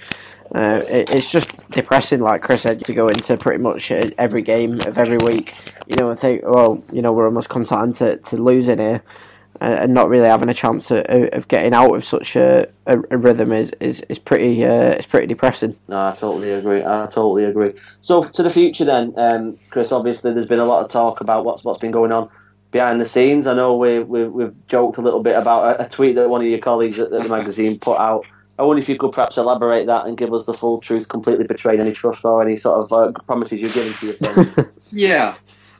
Uh, it, it's just depressing, like Chris said, to go into pretty much every game of every week, you know, and think, well, you know, we're almost content to, to losing here and not really having a chance of, of getting out of such a, a, a rhythm is, is, is pretty uh, it's pretty depressing. No, I totally agree. I totally agree. So to the future then, um, Chris. Obviously, there's been a lot of talk about what's what's been going on behind the scenes. I know we, we we've joked a little bit about a, a tweet that one of your colleagues at the magazine put out. I wonder if you could perhaps elaborate that and give us the full truth, completely betraying any trust or any sort of uh, promises you're giving to your friends. *laughs* yeah,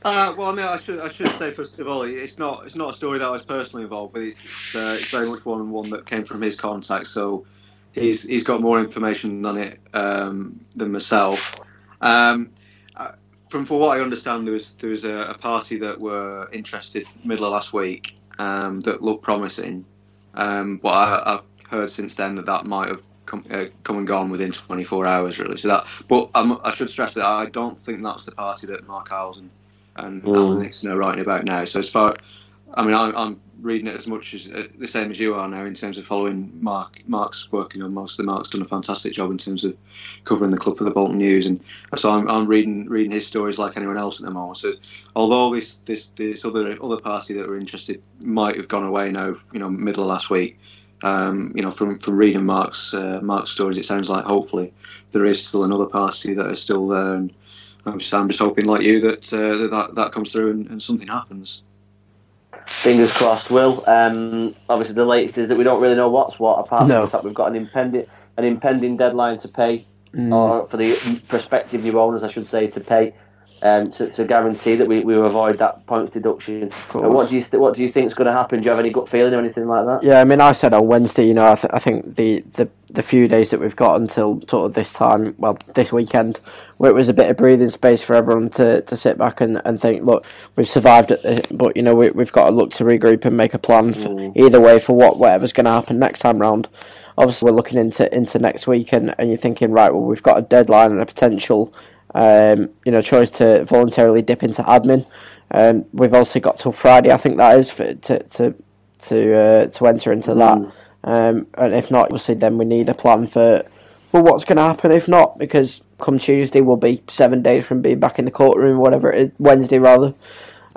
uh, well, I mean, I should I should say first of all, it's not it's not a story that I was personally involved with. It's, it's, uh, it's very much one one that came from his contact. So he's he's got more information on it um, than myself. Um, uh, from for what I understand, there was there was a, a party that were interested middle of last week um, that looked promising. Um, but I, have heard since then that that might have come, uh, come and gone within 24 hours, really. So that, but I should stress that I don't think that's the party that Mark Howson and mm. Alan Nixon are writing about now. So as far, I mean, I'm, I'm reading it as much as uh, the same as you are now in terms of following Mark. Mark's working on most of the Mark's done a fantastic job in terms of covering the club for the Bolton News, and so I'm, I'm reading reading his stories like anyone else at the moment. So although this this this other other party that were interested might have gone away now, you know, middle of last week. Um, you know, from from reading Mark's uh, Mark's stories, it sounds like hopefully there is still another party that is still there and I'm just, I'm just hoping, like you, that uh, that, that comes through and, and, something happens. Fingers crossed, Will. Um, obviously, the latest is that we don't really know what's what, apart no. from the fact we've got an impending an impending deadline to pay, mm. or for the prospective new owners, I should say, to pay. Um, to, to guarantee that we, we avoid that points deduction. What do you what do you think is going to happen? Do you have any gut feeling or anything like that? Yeah, I mean, I said on Wednesday, you know, I, th- I think the, the the few days that we've got until sort of this time, well, this weekend, where it was a bit of breathing space for everyone to, to sit back and, and think, look, we've survived it, but you know we, we've got to look to regroup and make a plan for, mm. either way for what whatever's going to happen next time round. Obviously, we're looking into into next week, and, and you're thinking, right, well, we've got a deadline and a potential, um, you know, choice to voluntarily dip into admin. Um, we've also got till Friday, I think that is, for, to to to uh, to enter into mm. that. Um, and if not, obviously, then we need a plan for for what's going to happen. If not, because come Tuesday we'll be seven days from being back in the courtroom, whatever it is, Wednesday rather.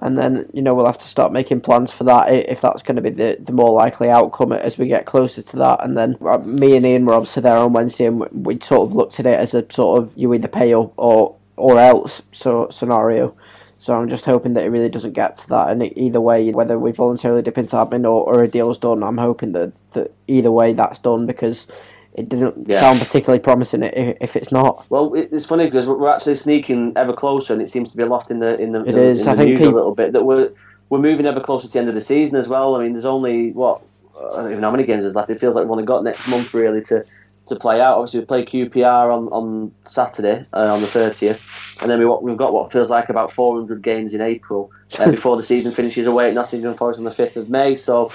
And then you know we'll have to start making plans for that if that's going to be the, the more likely outcome as we get closer to that. And then uh, me and Ian were obviously there on Wednesday, and we sort of looked at it as a sort of you either pay up or, or else so scenario. So I'm just hoping that it really doesn't get to that. And either way, whether we voluntarily dip into admin or, or a deal's done, I'm hoping that, that either way that's done because it didn't Yeah. sound particularly promising if, if it's not. Well, it's funny because we're actually sneaking ever closer, and it seems to be lost in the in the, It in, is. in I the think news peop- a little bit that we're we're moving ever closer to the end of the season as well. I mean, there's only what I don't even know how many games there's left. It feels like we've only got next month really to, to play out. Obviously, we play QPR on, on Saturday uh, on the 30th, and then we we've got what feels like about 400 games in April uh, *laughs* before the season finishes away at Nottingham Forest on the 5th of May. So.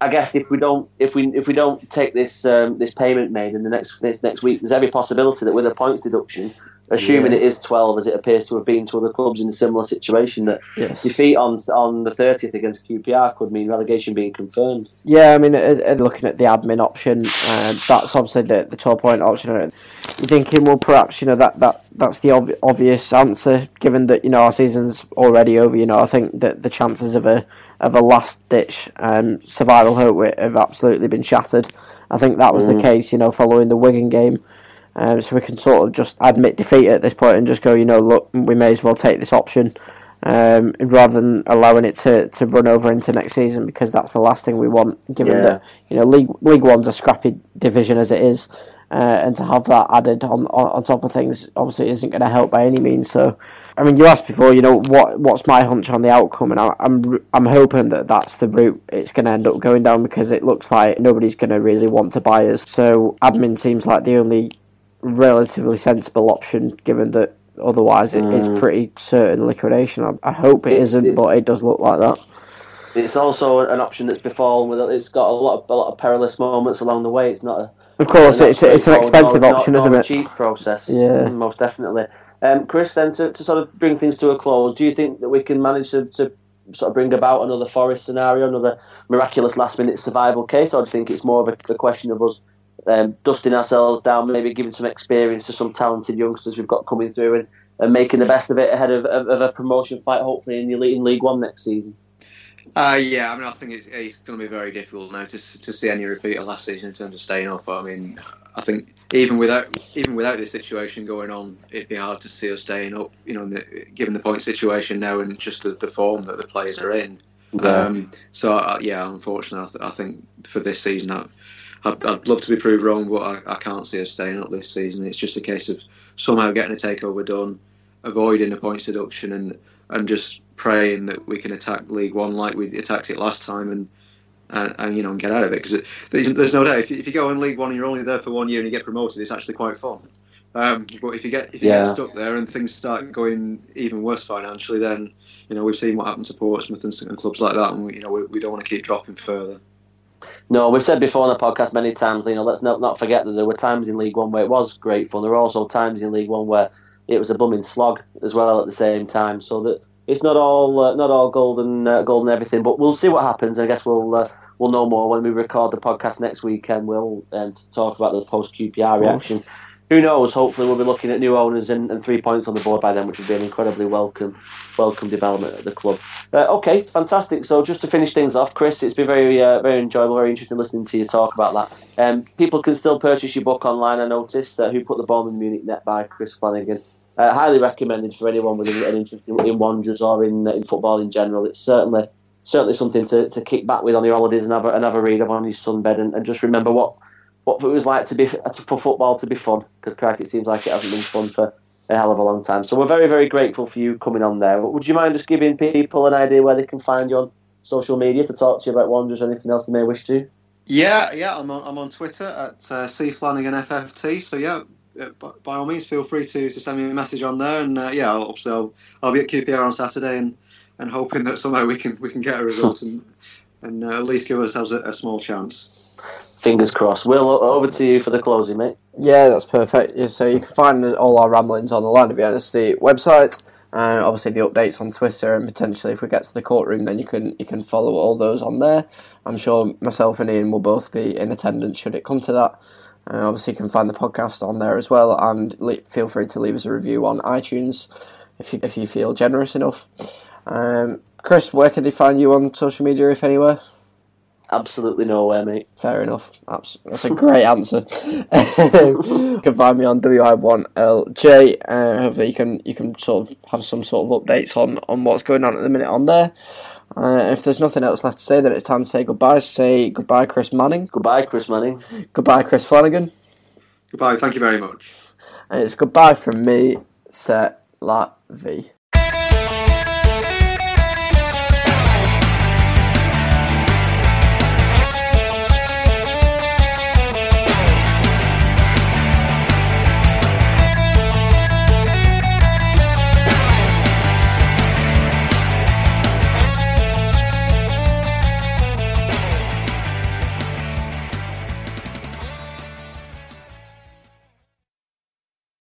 I guess if we don't if we if we don't take this um, this payment made in the next this next week, there's every possibility that with a points deduction, assuming Yeah. it is 12 as it appears to have been to other clubs in a similar situation, that defeat on on the 30th against QPR could mean relegation being confirmed. Yeah, I mean, uh, looking at the admin option, uh, that's obviously the, the 12 point option. Uh, You're thinking, well, perhaps, you know, that, that that's the ob- obvious answer, given that, you know, our season's already over. You know, I think that the chances of a of a last ditch um, survival hope have absolutely been shattered. I think that was the Mm. case, you know, following the Wigan game. Um, so we can sort of just admit defeat at this point and just go, you know, look, we may as well take this option um, rather than allowing it to, to run over into next season because that's the last thing we want. Given Yeah. that you know League League One's a scrappy division as it is, uh, and to have that added on, on on top of things obviously isn't going to help by any means. So, I mean, you asked before, you know, what what's my hunch on the outcome, and I, I'm I'm hoping that that's the route it's going to end up going down because it looks like nobody's going to really want to buy us. So, admin seems like the only relatively sensible option, given that otherwise it, it's Mm. pretty certain liquidation. I, I hope it isn't, it's- but it does look like that. It's also an option that's befallen with it's got a lot of a lot of perilous moments along the way. It's not a Of course, not it's it's an expensive option, nor- isn't nor a it? Cheap process. Yeah. Mm, most definitely. Um, Chris, then to, to sort of bring things to a close, do you think that we can manage to, to sort of bring about another Forest scenario, another miraculous last minute survival case, or do you think it's more of a, a question of us um, dusting ourselves down, maybe giving some experience to some talented youngsters we've got coming through and, and making the best of it ahead of, of, of a promotion fight, hopefully in, the, in League One next season? Uh, yeah, I mean, I think it's, it's going to be very difficult now to, to see any repeat of last season in terms of staying up. I mean, I think even without even without this situation going on, it'd be hard to see us staying up. You know, the, given the point situation now and just the, the form that the players are in. Um, so uh, yeah, unfortunately, I, th- I think for this season, I, I'd, I'd love to be proved wrong, but I, I can't see us staying up this season. It's just a case of somehow getting a takeover done, avoiding a points deduction, and and just praying that we can attack League One like we attacked it last time, and and, and you know and get out of it. Because there's, there's no doubt if you, if you go in League One and you're only there for one year and you get promoted, it's actually quite fun. Um, but if you get if you Yeah. get stuck there and things start going even worse financially, then you know we've seen what happened to Portsmouth and, and clubs like that, and we, you know we, we don't want to keep dropping further. No, we've said before on the podcast many times, you know, let's not, not forget that there were times in League One where it was great fun. There were also times in League One where it was a bumming slog as well at the same time. So that it's not all uh, not all golden uh, golden everything. But we'll see what happens. I guess we'll uh, we'll know more when we record the podcast next weekend. We'll um, talk about the post QPR reaction. Who knows? Hopefully, we'll be looking at new owners and, and three points on the board by then, which would be an incredibly welcome welcome development at the club. Uh, okay, fantastic. So just to finish things off, Chris, it's been very uh, very enjoyable, very interesting listening to you talk about that. Um, people can still purchase your book online. I noticed. Uh, Who put the ball in Munich net by Chris Flanagan. Uh, highly recommended for anyone with an interest in, in Wanderers or in in football in general. It's certainly certainly something to, to kick back with on your holidays and have a, and have a read of on your sunbed and, and just remember what what it was like to be for football to be fun because Christ, it seems like it hasn't been fun for a hell of a long time. So we're very very grateful for you coming on there. Would you mind just giving people an idea where they can find you on social media to talk to you about Wanderers or anything else they may wish to? Yeah, yeah, I'm on, I'm on Twitter at uh, C Flanagan FFT. So yeah, by, by all means, feel free to, to send me a message on there. And uh, yeah, I'll, obviously I'll, I'll be at QPR on Saturday and, and hoping that somehow we can we can get a result *laughs* and and uh, at least give ourselves a, a small chance. Fingers crossed. Will over to you for the closing, mate. Yeah, that's perfect. Yeah, so you can find all our ramblings on the Lion of Vienna Suite website, and obviously the updates on Twitter, and potentially if we get to the courtroom, then you can you can follow all those on there. I'm sure myself and Ian will both be in attendance should it come to that. Uh, obviously, you can find the podcast on there as well, and le- feel free to leave us a review on iTunes if you if you feel generous enough. Um, Chris, where can they find you on social media, if anywhere? Absolutely nowhere, mate. Fair enough. That's, that's a great answer. you *laughs* can find me on WI1LJ. Uh, hopefully you can you can sort of have some sort of updates on, on what's going on at the minute on there. Uh, if there's nothing else left to say, then it's time to say goodbye. Say goodbye, Chris Manning. Goodbye, Chris Manning. Goodbye, Chris Flanagan. Goodbye. Thank you very much. And it's goodbye from me, Set La V.